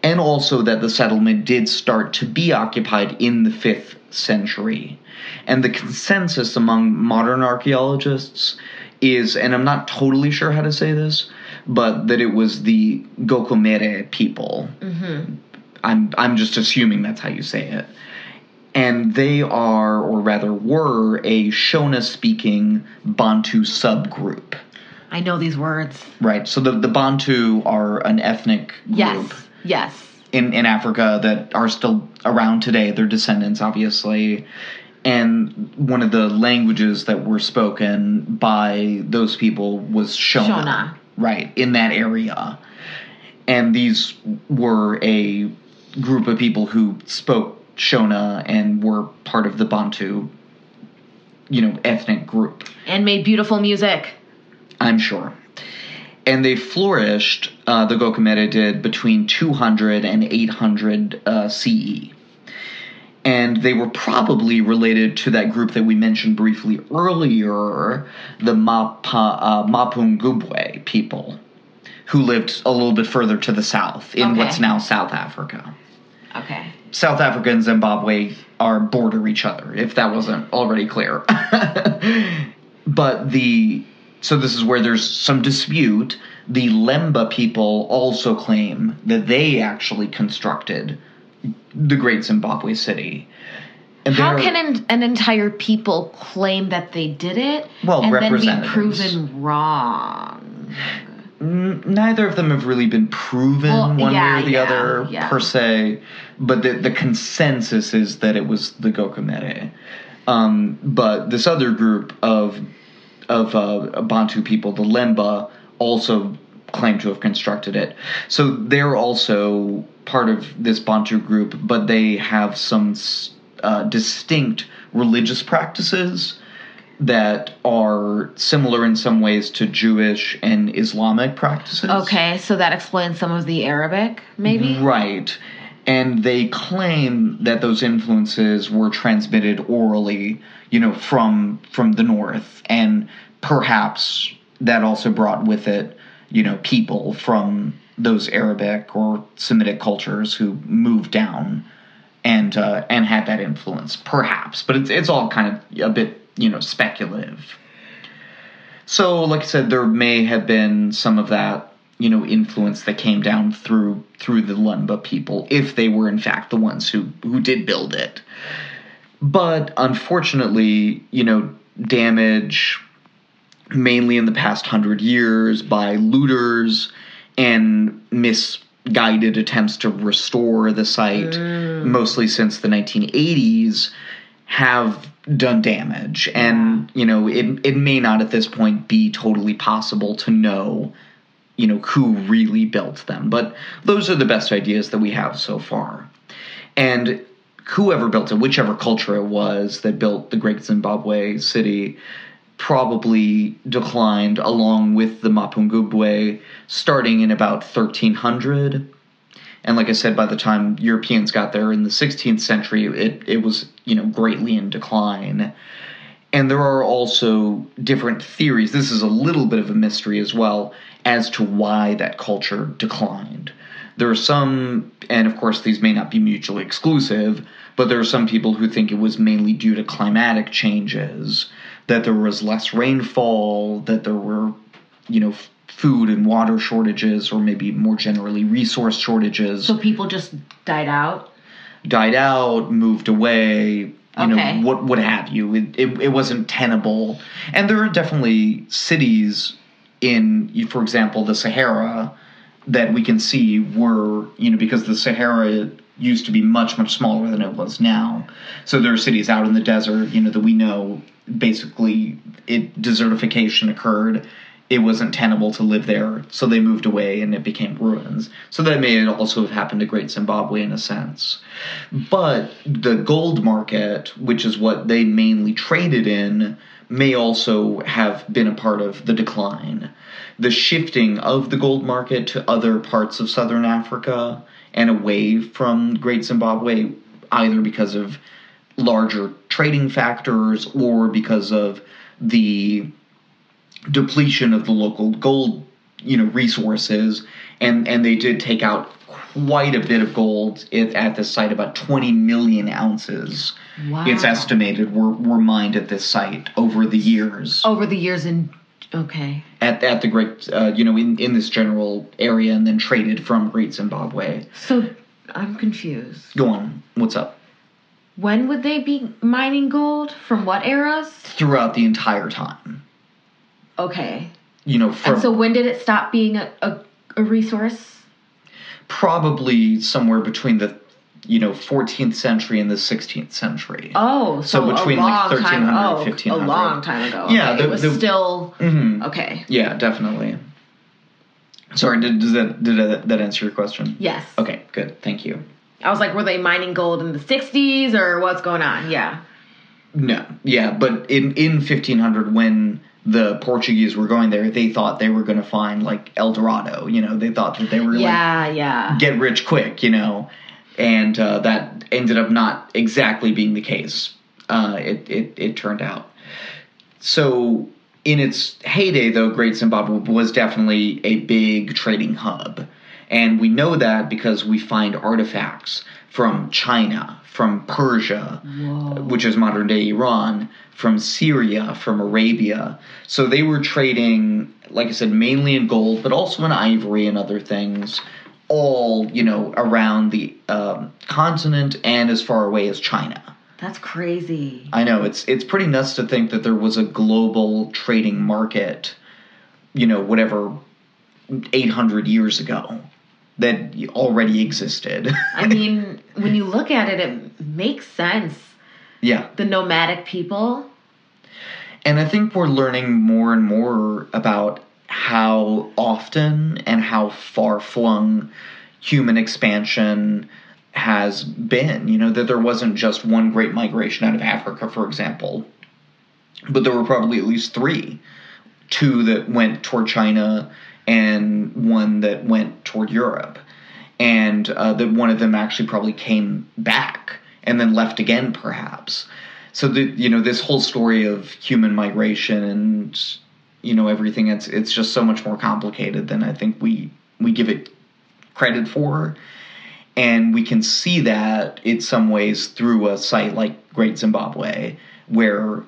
and also that the settlement did start to be occupied in the 5th century. And the consensus among modern archaeologists is, and I'm not totally sure how to say this, but that it was the Gokomere people. I'm, I'm just assuming that's how you say it. And they are, or rather were, a Shona speaking Bantu subgroup. I know these words. Right, so the, the Bantu are an ethnic group Yes. Yes. in, in Africa that are still around today. Their descendants, obviously. And one of the languages that were spoken by those people was Shona. Shona. Right, in that area. And these were a group of people who spoke Shona and were part of the Bantu, you know, ethnic group. And made beautiful music. I'm sure. And they flourished, uh, the Gokomere did, between 200 and 800 uh, CE. And they were probably related to that group that we mentioned briefly earlier, the Mapa, uh, Mapungubwe people, who lived a little bit further to the south in Okay. what's now South Africa. Okay. South Africa and Zimbabwe are border each other, if that wasn't already clear. (laughs) but the so this is where there's some dispute. The Lemba people also claim that they actually constructed the Great Zimbabwe City. And How can an, an entire people claim that they did it Well, and then be proven wrong? Neither of them have really been proven Well, one yeah, way or the yeah, other yeah. per se, but the the consensus is that it was the Gokomere. Um, but this other group of of uh, Bantu people, the Lemba, also claim to have constructed it. So they're also part of this Bantu group, but they have some uh, distinct religious practices that are similar in some ways to Jewish and Islamic practices. Okay, so that explains some of the Arabic, maybe? Right. And they claim that those influences were transmitted orally, you know, from from the north and perhaps that also brought with it, you know, people from those Arabic or Semitic cultures who moved down and uh, and had that influence, perhaps. But it's it's all kind of a bit, you know, speculative. So, like I said, there may have been some of that, you know, influence that came down through through the Lemba people, if they were in fact the ones who who did build it. But unfortunately, you know, damage mainly in the past hundred years by looters and misguided attempts to restore the site, mm. mostly since the 1980s, have done damage. And, you know, it, it may not at this point be totally possible to know, you know, who really built them. But those are the best ideas that we have so far. And whoever built it, whichever culture it was that built the Great Zimbabwe city, probably declined along with the Mapungubwe starting in about 1300. And like I said, by the time Europeans got there in the 16th century, it, it was, you know, greatly in decline. And there are also different theories. This is a little bit of a mystery as well as to why that culture declined. There are some, and of course, these may not be mutually exclusive, but there are some people who think it was mainly due to climatic changes, that there was less rainfall, that there were, you know, food and water shortages, or maybe more generally resource shortages So people just died out? died out, moved away, you Okay. know, what what have you. It, it it wasn't tenable, and there are definitely cities in, for example, the Sahara that we can see were you know because the Sahara used to be much much smaller than it was now. So there are cities out in the desert, you know, that we know basically it desertification occurred. It wasn't tenable to live there, so they moved away and it became ruins. So that may also have happened to Great Zimbabwe in a sense. But the gold market, which is what they mainly traded in, may also have been a part of the decline. The shifting of the gold market to other parts of southern Africa and away from Great Zimbabwe, either because of larger trading factors or because of the depletion of the local gold you know resources and and they did take out quite a bit of gold at, at this site about 20 million ounces Wow. it's estimated were, were mined at this site over the years Over the years in. Okay. at, at the great uh, you know in, in this general area and then traded from great zimbabwe So I'm confused. go on what's up When would they be mining gold? From what eras? throughout the entire time Okay. you know from And so when did it stop being a, a, a resource? probably somewhere between the you know 14th century and the 16th century Oh, so, So between, a like, long time. 1300 Oh, and 1500. a long time ago. Yeah, Okay, the- it was the- still Mhm. okay. yeah definitely sorry did, does that did that answer your question Yes. okay good thank you I was like, were they mining gold in the '60s or what's going on? Yeah. no yeah but in in 1500 when the portuguese were going there they thought they were going to find like el dorado you know they thought that they were like Yeah, yeah. get rich quick, you know, and uh, that ended up not exactly being the case. Uh, it, it it turned out. So in its heyday, though, Great Zimbabwe was definitely a big trading hub, and we know that because we find artifacts from China, from Persia, which is modern day Iran, from Syria, from Arabia. So they were trading, like I said, mainly in gold, but also in ivory and other things, all, you know, around the um, continent and as far away as China. That's crazy. I know it's it's pretty nuts to think that there was a global trading market, you know, whatever, eight hundred years ago, that already existed. I (laughs) mean, when you look at it, it makes sense. yeah, The nomadic people. and I think we're learning more and more about how often and how far flung human expansion has been. You know that there wasn't just one great migration out of Africa, for example, but there were probably at least three. two that went toward China and one that went toward Europe. And uh, that one of them actually probably came back and then left again, perhaps. So the you know this whole story of human migration and you know everything it's it's just so much more complicated than I think we we give it credit for. And we can see that in some ways through a site like Great Zimbabwe, where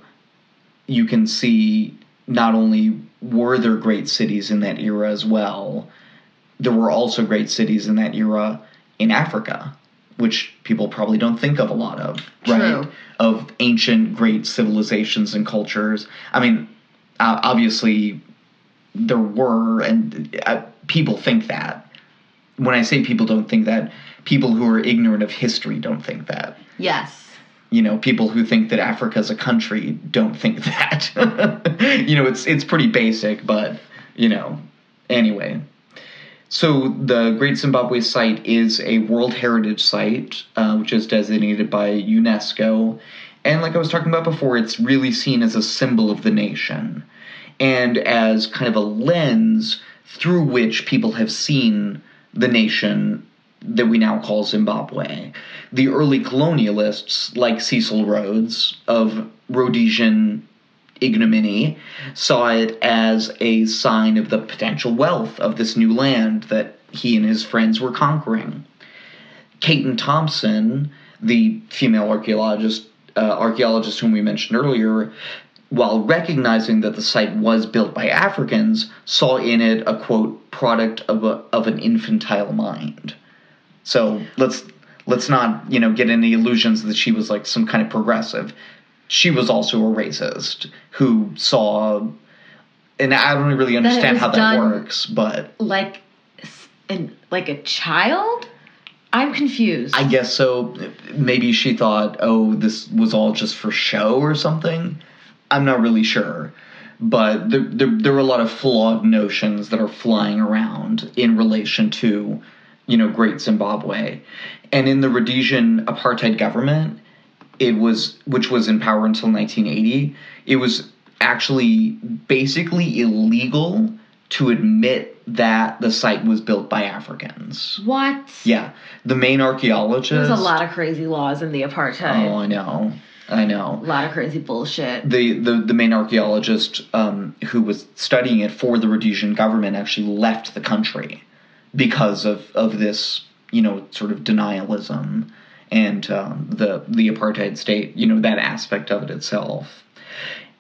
you can see not only were there great cities in that era as well, there were also great cities in that era in Africa, which people probably don't think of a lot of, right? Of ancient great civilizations and cultures. I mean, uh, obviously there were, and uh, people think that. When I say people don't think that, people who are ignorant of history don't think that Yes. You know people who think that africa's a country don't think (laughs) that. (laughs) You know it's it's pretty basic but you know anyway. So the great zimbabwe site is a world heritage site uh, which is designated by unesco. And like i was talking about before it's really seen as a symbol of the nation and as kind of a lens through which people have seen the nation that we now call Zimbabwe. The early colonialists, like Cecil Rhodes of Rhodesian ignominy, saw it as a sign of the potential wealth of this new land that he and his friends were conquering. Caton Thompson, the female archaeologist, uh, archaeologist whom we mentioned earlier, while recognizing that the site was built by Africans, saw in it a quote product of a, of an infantile mind. So let's let's not you know get any illusions that she was like some kind of progressive. She was also a racist who saw, and I don't really understand was how that works, but Like, and like a child. I'm confused. I guess so. Maybe she thought, oh, this was all just for show or something. I'm not really sure. But there, there, there are a lot of flawed notions that are flying around in relation to, you know, Great Zimbabwe. And in the Rhodesian apartheid government, it was, which was in power until 1980, it was actually basically illegal to admit that the site was built by Africans. what? Yeah, the main archaeologist. There's a lot of crazy laws in the apartheid. Oh, I know, I know. A lot of crazy bullshit. The the the main archaeologist um, who was studying it for the Rhodesian government actually left the country because of of this, you know, sort of denialism and um, the the apartheid state. You know that aspect of it itself.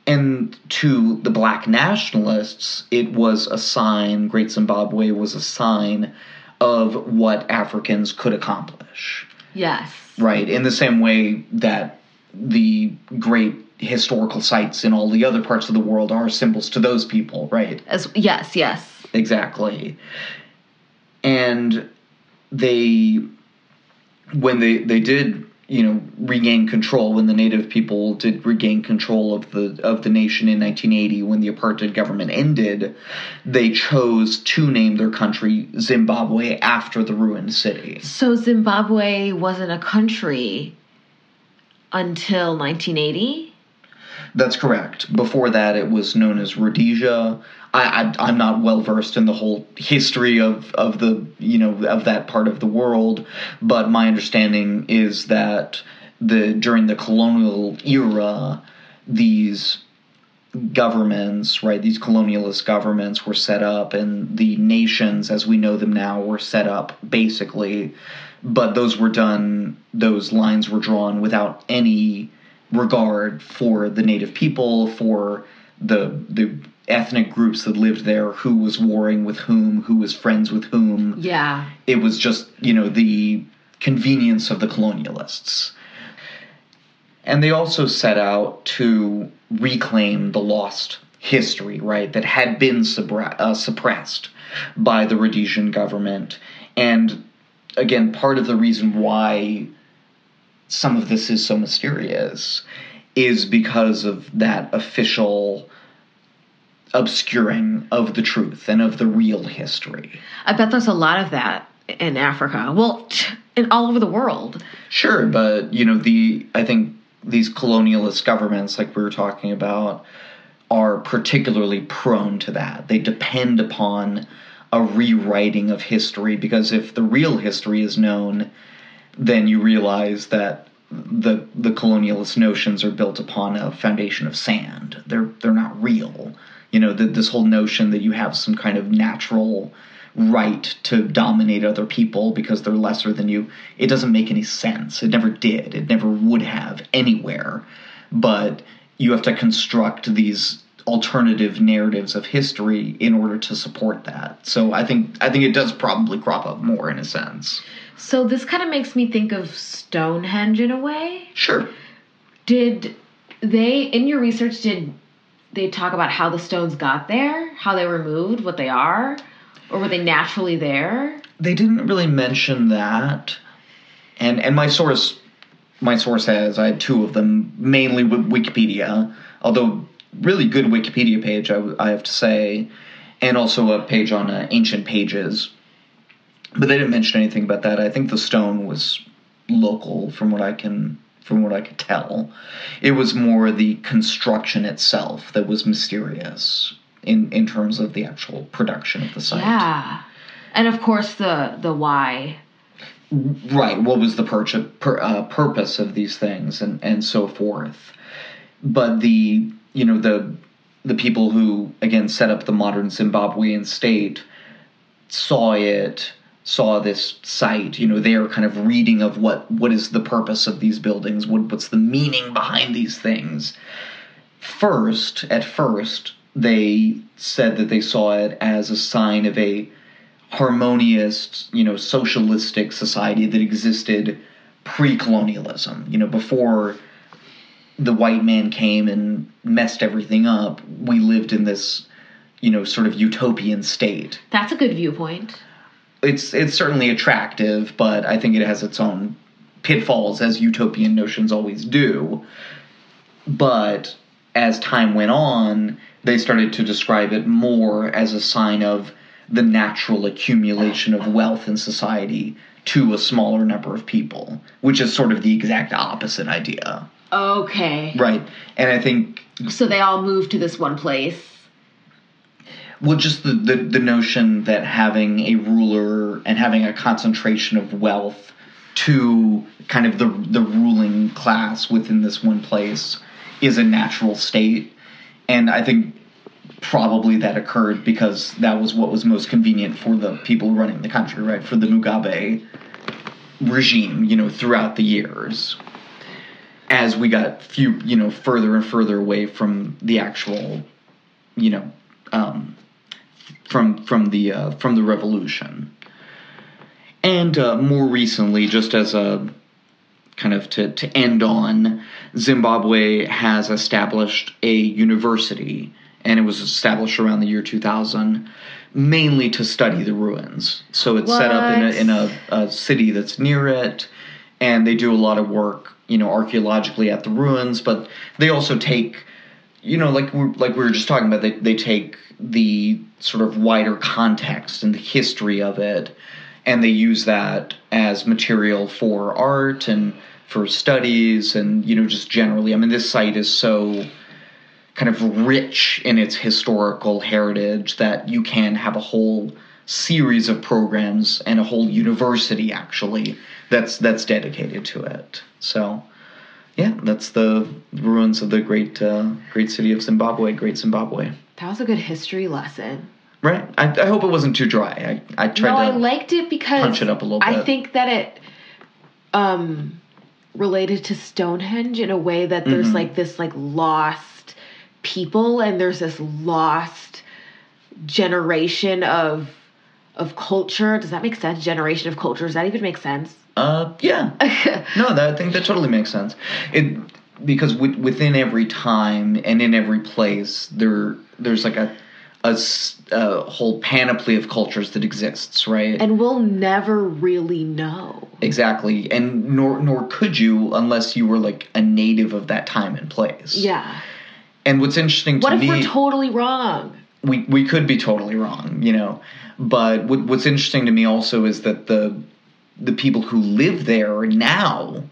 And to the black nationalists, it was a sign, Great Zimbabwe was a sign of what Africans could accomplish. Yes. Right, in the same way that the great historical sites in all the other parts of the world are symbols to those people, right? As yes, yes. Exactly. And they when they they did, you know, regain control when the native people did regain control of the of the nation in 1980 when the apartheid government ended, they chose to name their country Zimbabwe after the ruined city. So Zimbabwe wasn't a country until 1980. That's correct. Before that, it was known as Rhodesia. I, I, I'm not well versed in the whole history of, of the you know of that part of the world, but my understanding is that the during the colonial era, these governments, right, these colonialist governments were set up, and the nations as we know them now were set up basically, but those were done. Those lines were drawn without any regard for the native people, for the the ethnic groups that lived there, who was warring with whom, who was friends with whom. Yeah. It was just, you know, the convenience of the colonialists. And they also set out to reclaim the lost history, right, that had been supra- uh, suppressed by the Rhodesian government. And again, part of the reason why some of this is so mysterious is because of that official obscuring of the truth and of the real history. I bet there's a lot of that in Africa. Well, in all over the world. Sure, but you know, the I think these colonialist governments like we were talking about are particularly prone to that. They depend upon a rewriting of history because if the real history is known, then you realize that the the colonialist notions are built upon a foundation of sand. They're they're not real. You know, the, this whole notion that you have some kind of natural right to dominate other people because they're lesser than you, it doesn't make any sense. It never did. It never would have anywhere. But you have to construct these alternative narratives of history in order to support that. So I think I think it does probably crop up more in a sense. So this kind of makes me think of Stonehenge in a way. Sure. Did they in your research did they talk about how the stones got there, how they were moved, what they are, or were they naturally there? They didn't really mention that. And and my source my source has I had two of them, mainly with Wikipedia, although really good Wikipedia page I, I have to say, and also a page on uh, ancient pages. But they didn't mention anything about that. I think the stone was local, from what I can from what I could tell. It was more the construction itself that was mysterious in in terms of the actual production of the site. Yeah. And of course the the why. Right. What was the pur- pur- uh, purpose of these things and and so forth. But the you know the the people who again set up the modern Zimbabwean state saw it saw this site you know their kind of reading of what what is the purpose of these buildings what what's the meaning behind these things. First at first they said that they saw it as a sign of a harmonious you know socialistic society that existed pre-colonialism. You know before the white man came and messed everything up we lived in this you know sort of utopian state. That's a good viewpoint. It's it's certainly attractive, but I think it has its own pitfalls, as utopian notions always do. But as time went on, they started to describe it more as a sign of the natural accumulation of wealth in society to a smaller number of people, which is sort of the exact opposite idea. Okay. Right. And I think So they all moved to this one place. Well, just the, the, the notion that having a ruler and having a concentration of wealth to kind of the the ruling class within this one place is a natural state, and I think probably that occurred because that was what was most convenient for the people running the country, right? For the Mugabe regime, you know, throughout the years. As we got few, you know, further and further away from the actual, you know, um, from from the uh, from the revolution, and uh, more recently, just as a kind of to, to end on, Zimbabwe has established a university, and it was established around the year 2000, mainly to study the ruins. So it's set up in a, in a, a city that's near it, and they do a lot of work, you know, archaeologically at the ruins, but they also take you know, like we like we were just talking about, they they take the sort of wider context and the history of it, and they use that as material for art and for studies and you know just generally. I mean, this site is so kind of rich in its historical heritage that you can have a whole series of programs and a whole university actually that's that's dedicated to it. So yeah, that's the ruins of the great uh, great city of Zimbabwe, Great Zimbabwe. That was a good history lesson. Right. I, I hope it wasn't too dry. I, I tried no, to I liked it because punch it up a little I think that it um related to Stonehenge in a way that there's Mm-hmm. like this like lost people and there's this lost generation of of culture. Does that make sense? Generation of culture. Does that even make sense? Uh, yeah. (laughs) no, that, I think that totally makes sense. It because wi- within every time and in every place there there's like a a whole panoply of cultures that exists, right? And we'll never really know. exactly, and nor nor could you unless you were like a native of that time and place. Yeah. And what's interesting to What if me, we're totally wrong? we we could be totally wrong, you know. But what, what's interesting to me also is that the the people who live there now,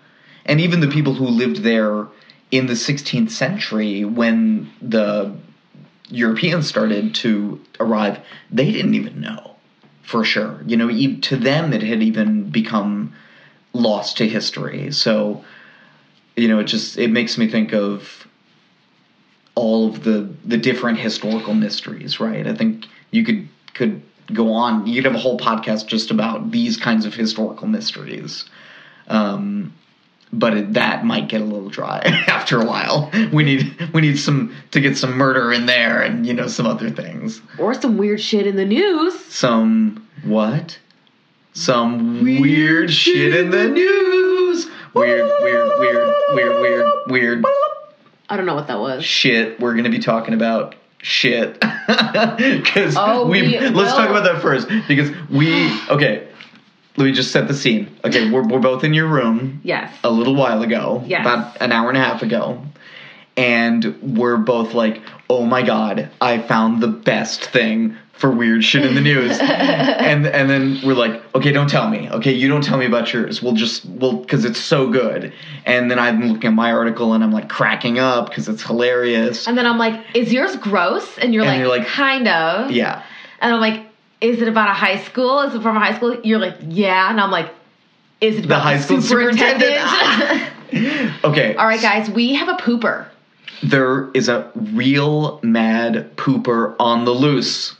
and even the people who lived there in the 16th century when the Europeans started to arrive, they didn't even know for sure. You know, to them it had even become lost to history. So, you know, it just it makes me think of all of the the different historical mysteries, right? I think you could could go on. You could have a whole podcast just about these kinds of historical mysteries. Um, but it, that might get a little dry (laughs) after a while. We need we need some to get some murder in there, and you know some other things. Or some weird shit in the news. Some what? Some weird, shit in the news. Weird, weird, weird, weird, weird, weird I don't know what that was. shit we're gonna be talking about shit (laughs) because Oh, we, we let's talk about that first because we (gasps) okay let me just set the scene okay we're, we're both in your room Yes. a little while ago Yes. about an hour and a half ago and we're both like oh my god i found the best thing for weird shit in the news (laughs) and and then we're like okay don't tell me okay you don't tell me about yours we'll just we'll because it's so good and then i'm looking at my article and i'm like cracking up because it's hilarious And then I'm like, is yours gross? And you're, And like, you're like, kind of. yeah And I'm like, is it about a high school? Is it from a high school? You're like, yeah. And I'm like, is it the high school superintendent superintendent? (laughs) okay (laughs) All right, guys, we have a pooper. there is a real mad pooper on the loose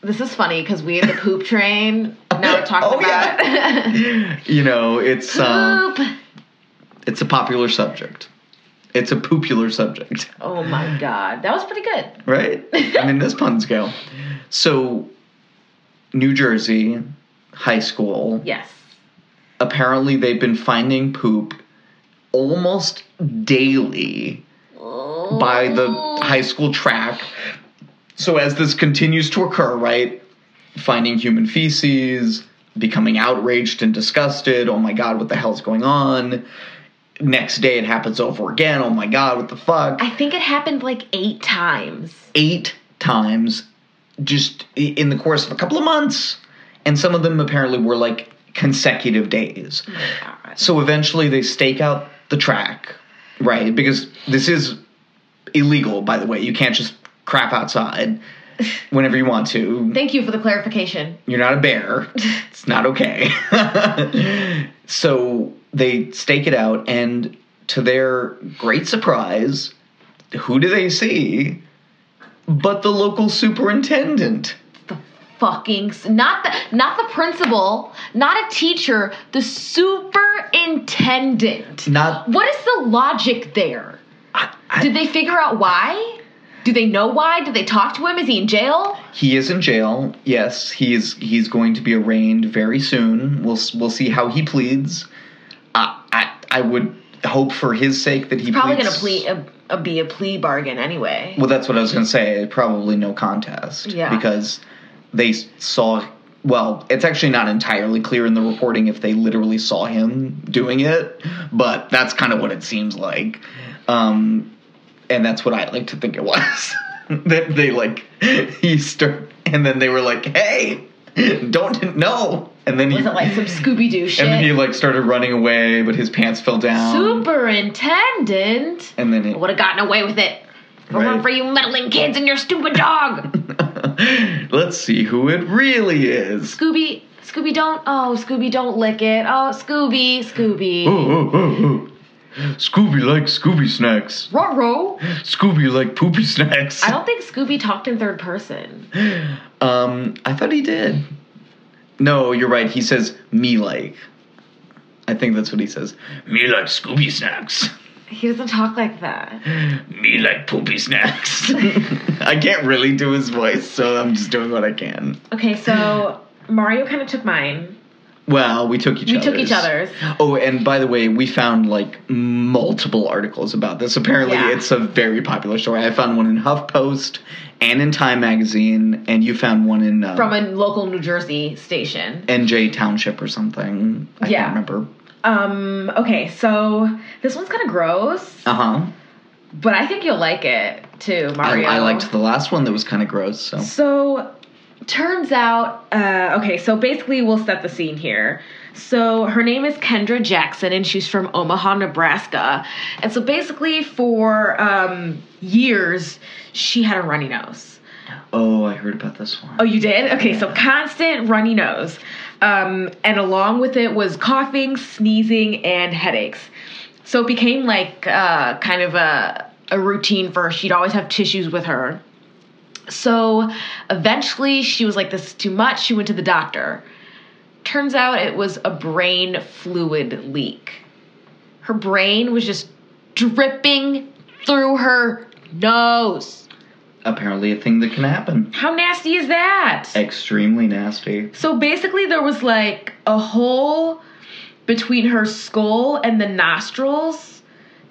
This is funny because we have the poop train. Now we're talking (laughs) Oh, about yeah. (laughs) you know it's uh, poop. it's a popular subject it's a popular subject Oh my god, that was pretty good. right i mean this puns go so new jersey high school Yes. apparently they've been finding poop almost daily by the high school track. So as this continues to occur, right? Finding human feces, becoming outraged and disgusted. Oh my god, what the hell's going on? Next day it happens over again. Oh my god, what the fuck? I think it happened like eight times. Eight times just in the course of a couple of months. And some of them apparently were like consecutive days. Oh so eventually they stake out the track, right? Because this is illegal, by the way. You can't just crap outside whenever you want to. (laughs) Thank you for the clarification. You're not a bear. (laughs) It's not okay. (laughs) so they stake it out, and to their great surprise, who do they see? But the local superintendent. The fucking not the not the principal, not a teacher, the superintendent. Not. What is the logic there? I, I- Did they figure out why? Do they know why? Do they talk to him? Is he in jail? He is in jail. Yes, he's he's going to be arraigned very soon. We'll we'll see how he pleads. I I, I would hope for his sake that he Probably gonna plea a, a, be a plea bargain anyway. Well, that's what I was going to say. Probably no contest. Yeah. Because they saw. Well, it's actually not entirely clear in the reporting if they literally saw him doing it, but that's kind of what it seems like. Um, and that's what I like to think it was. (laughs) that they like he start, and then they were like, "Hey, don't know." And then he Was it like some Scooby Doo shit? (laughs) and then he like started running away, but his pants fell down. Superintendent And then it, would have gotten away with it. It weren't for you meddling kids and your stupid dog. (laughs) Let's see who it really is. Scooby, Scooby, don't. Oh, Scooby, don't lick it. Oh, Scooby, Scooby. Oh, oh, oh, oh. Scooby likes Scooby snacks. Ruh-roh. Scooby like poopy snacks. I don't think Scooby talked in third person. Um, I thought he did. No, you're right. He says me like. I think that's what he says. Me like Scooby snacks. He doesn't talk like that. Me like poopy snacks. (laughs) I can't really do his voice, so I'm just doing what I can. Okay, so Mario kind of took mine. Well, we took each other's. We other's. took each other's. Oh, and by the way, we found like multiple articles about this. Apparently, Yeah. it's a very popular story. I found one in HuffPost and in Time Magazine, and you found one in uh, From a local New Jersey station. NJ Township or something. I Yeah. can't remember. Um, okay, so this one's kind of gross, Uh huh. but I think you'll like it too, I, Mario. I liked the last one that was kind of gross. So So, turns out, uh, okay, so basically, we'll set the scene here. So her name is Kendra Jackson, and she's from Omaha, Nebraska. And so basically, for um, years, she had a runny nose. oh, I heard about this one. Oh, you did? Okay, so constant runny nose. Um, and along with it was coughing, sneezing, and headaches. So it became like uh, kind of a, a routine for her. She'd always have tissues with her. So eventually she was like, this is too much. She went to the doctor. Turns out it was a brain fluid leak. Her brain was just dripping through her nose. Apparently, a thing that can happen. How nasty is that? Extremely nasty. So basically, there was like a hole between her skull and the nostrils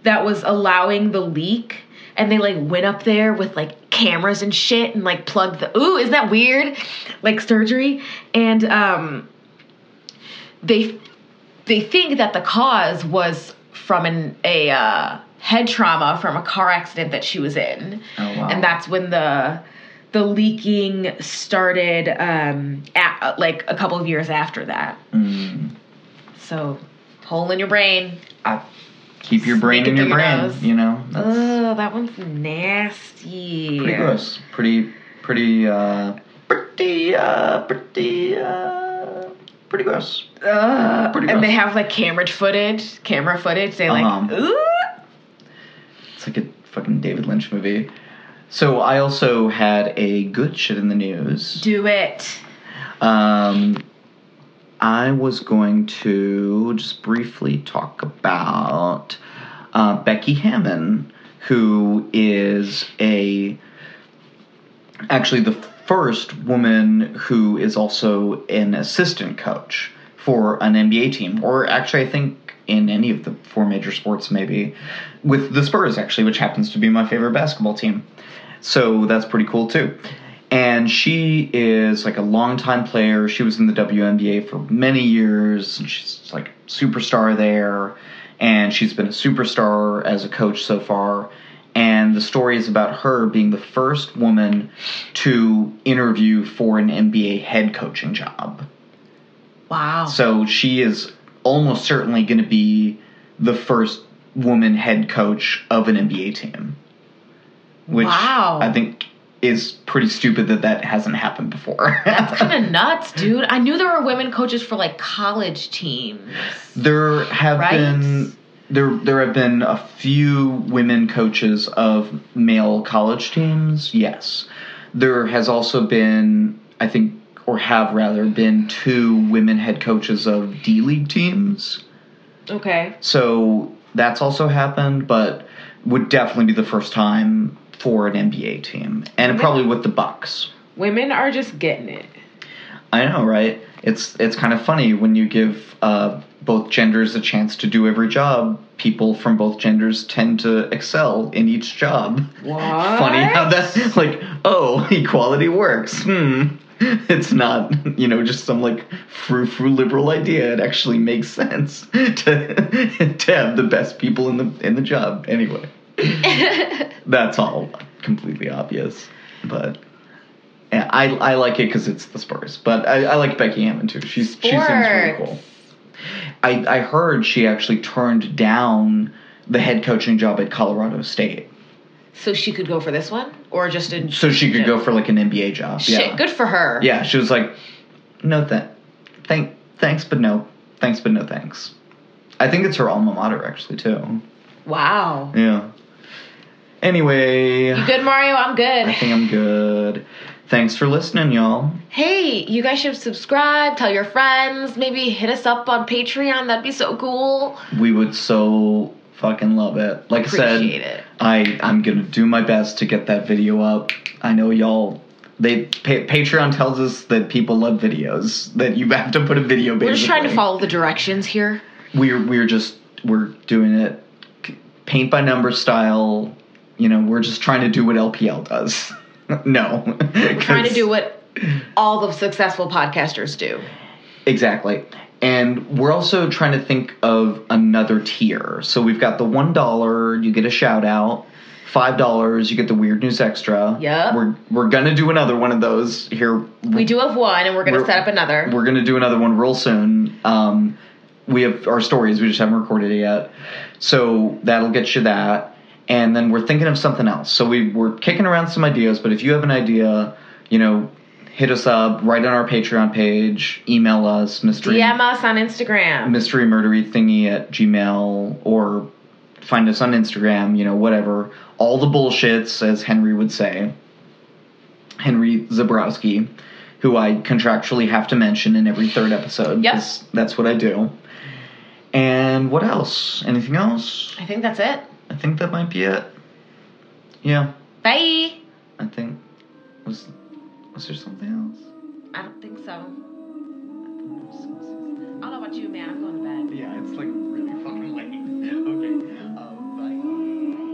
that was allowing the leak. And they like went up there with like cameras and shit and like plugged the. Ooh, is that weird? Like surgery. And um, they they think that the cause was from an a uh, head trauma from a car accident that she was in Oh wow. and that's when the the leaking started um at, like a couple of years after that Mm. so hole in your brain I, keep your brain in your brain. nose. You know. Oh that one's nasty pretty gross. Pretty, pretty, uh, pretty, uh, pretty, uh, pretty gross. Ugh. Pretty gross. and they have like camera footage camera footage they like Uh-huh. ooh It's like a fucking David Lynch movie. So I also had a good shit in the news. do it Um, I was going to just briefly talk about uh, Becky Hammon, who is a actually the first woman who is also an assistant coach for an NBA team, or actually, I think in any of the four major sports, maybe with the Spurs, actually, which happens to be my favorite basketball team. So that's pretty cool too. And she is like a longtime player. She was in the WNBA for many years. And she's like superstar there, and she's been a superstar as a coach so far. And the story is about her being the first woman to interview for an NBA head coaching job. wow So she is almost certainly going to be the first woman head coach of an NBA team. Which Wow. I think is pretty stupid that that hasn't happened before. that's kind of (laughs) nuts dude i knew there were women coaches for like college teams there have Right? been there there have been a few women coaches of male college teams. Yes. There has also been I think or have rather been two women head coaches of D League teams. okay So that's also happened, but would definitely be the first time for an NBA team, and probably with the Bucks. women are just getting it I know, right? It's it's kind of funny when you give uh, both genders a chance to do every job. People from both genders tend to excel in each job. What? Funny how that's like oh (laughs) equality works. Hmm. (laughs) It's not you know just some like frou frou liberal idea. It actually makes sense (laughs) to to have the best people in the in the job anyway. (laughs) That's all completely obvious, but. Yeah, I, I like it because it's the Spurs, but I, I like Becky Hammon too. She's she seems really cool. I I heard she actually turned down the head coaching job at Colorado State, So she could go for this one, or just in so she could go for like an NBA job. shit. yeah. Good for her. Yeah, she was like, no, th- thank, thanks, but no, thanks, but no thanks. I think it's her alma mater actually too. Wow. Yeah. Anyway, You good, Mario? I'm good. I think I'm good. Thanks for listening, y'all. Hey, you guys should subscribe. Tell your friends. Maybe hit us up on Patreon. That'd be so cool. We would so fucking love it. Like I said, it. I I'm gonna do my best to get that video up. I know y'all They pa- Patreon tells us that people love videos. That you have to put a video. We're just trying to follow the directions here. We're we're just we're doing it paint by number style. You know, we're just trying to do what LPL does. (laughs) no, Trying to do (laughs) what all the successful podcasters do. Exactly. And we're also trying to think of another tier. So we've got the one dollar, you get a shout out. Five dollars, you get the weird news extra. Yeah, We're we're gonna do another one of those here. We do have one, and we're going to We're- set up another. We're gonna do another one real soon. Um, we have our stories, we just haven't recorded it yet. So that'll get you that. And then we're thinking of something else. So we we're kicking around some ideas, but if you have an idea, you know, hit us up, write on our Patreon page, email us, mystery DM us on Instagram. mystery murdery thingy at gmail or find us on instagram you know whatever all the bullshits as henry would say henry zebrowski who i contractually have to mention in every third episode. 'cause that's what i do and what else anything else I think that's it. I think that might be it yeah Bye. i think was was there something else I don't think so. I don't know about you, man. I'm going to bed. yeah it's like really fucking late (laughs) okay um, bye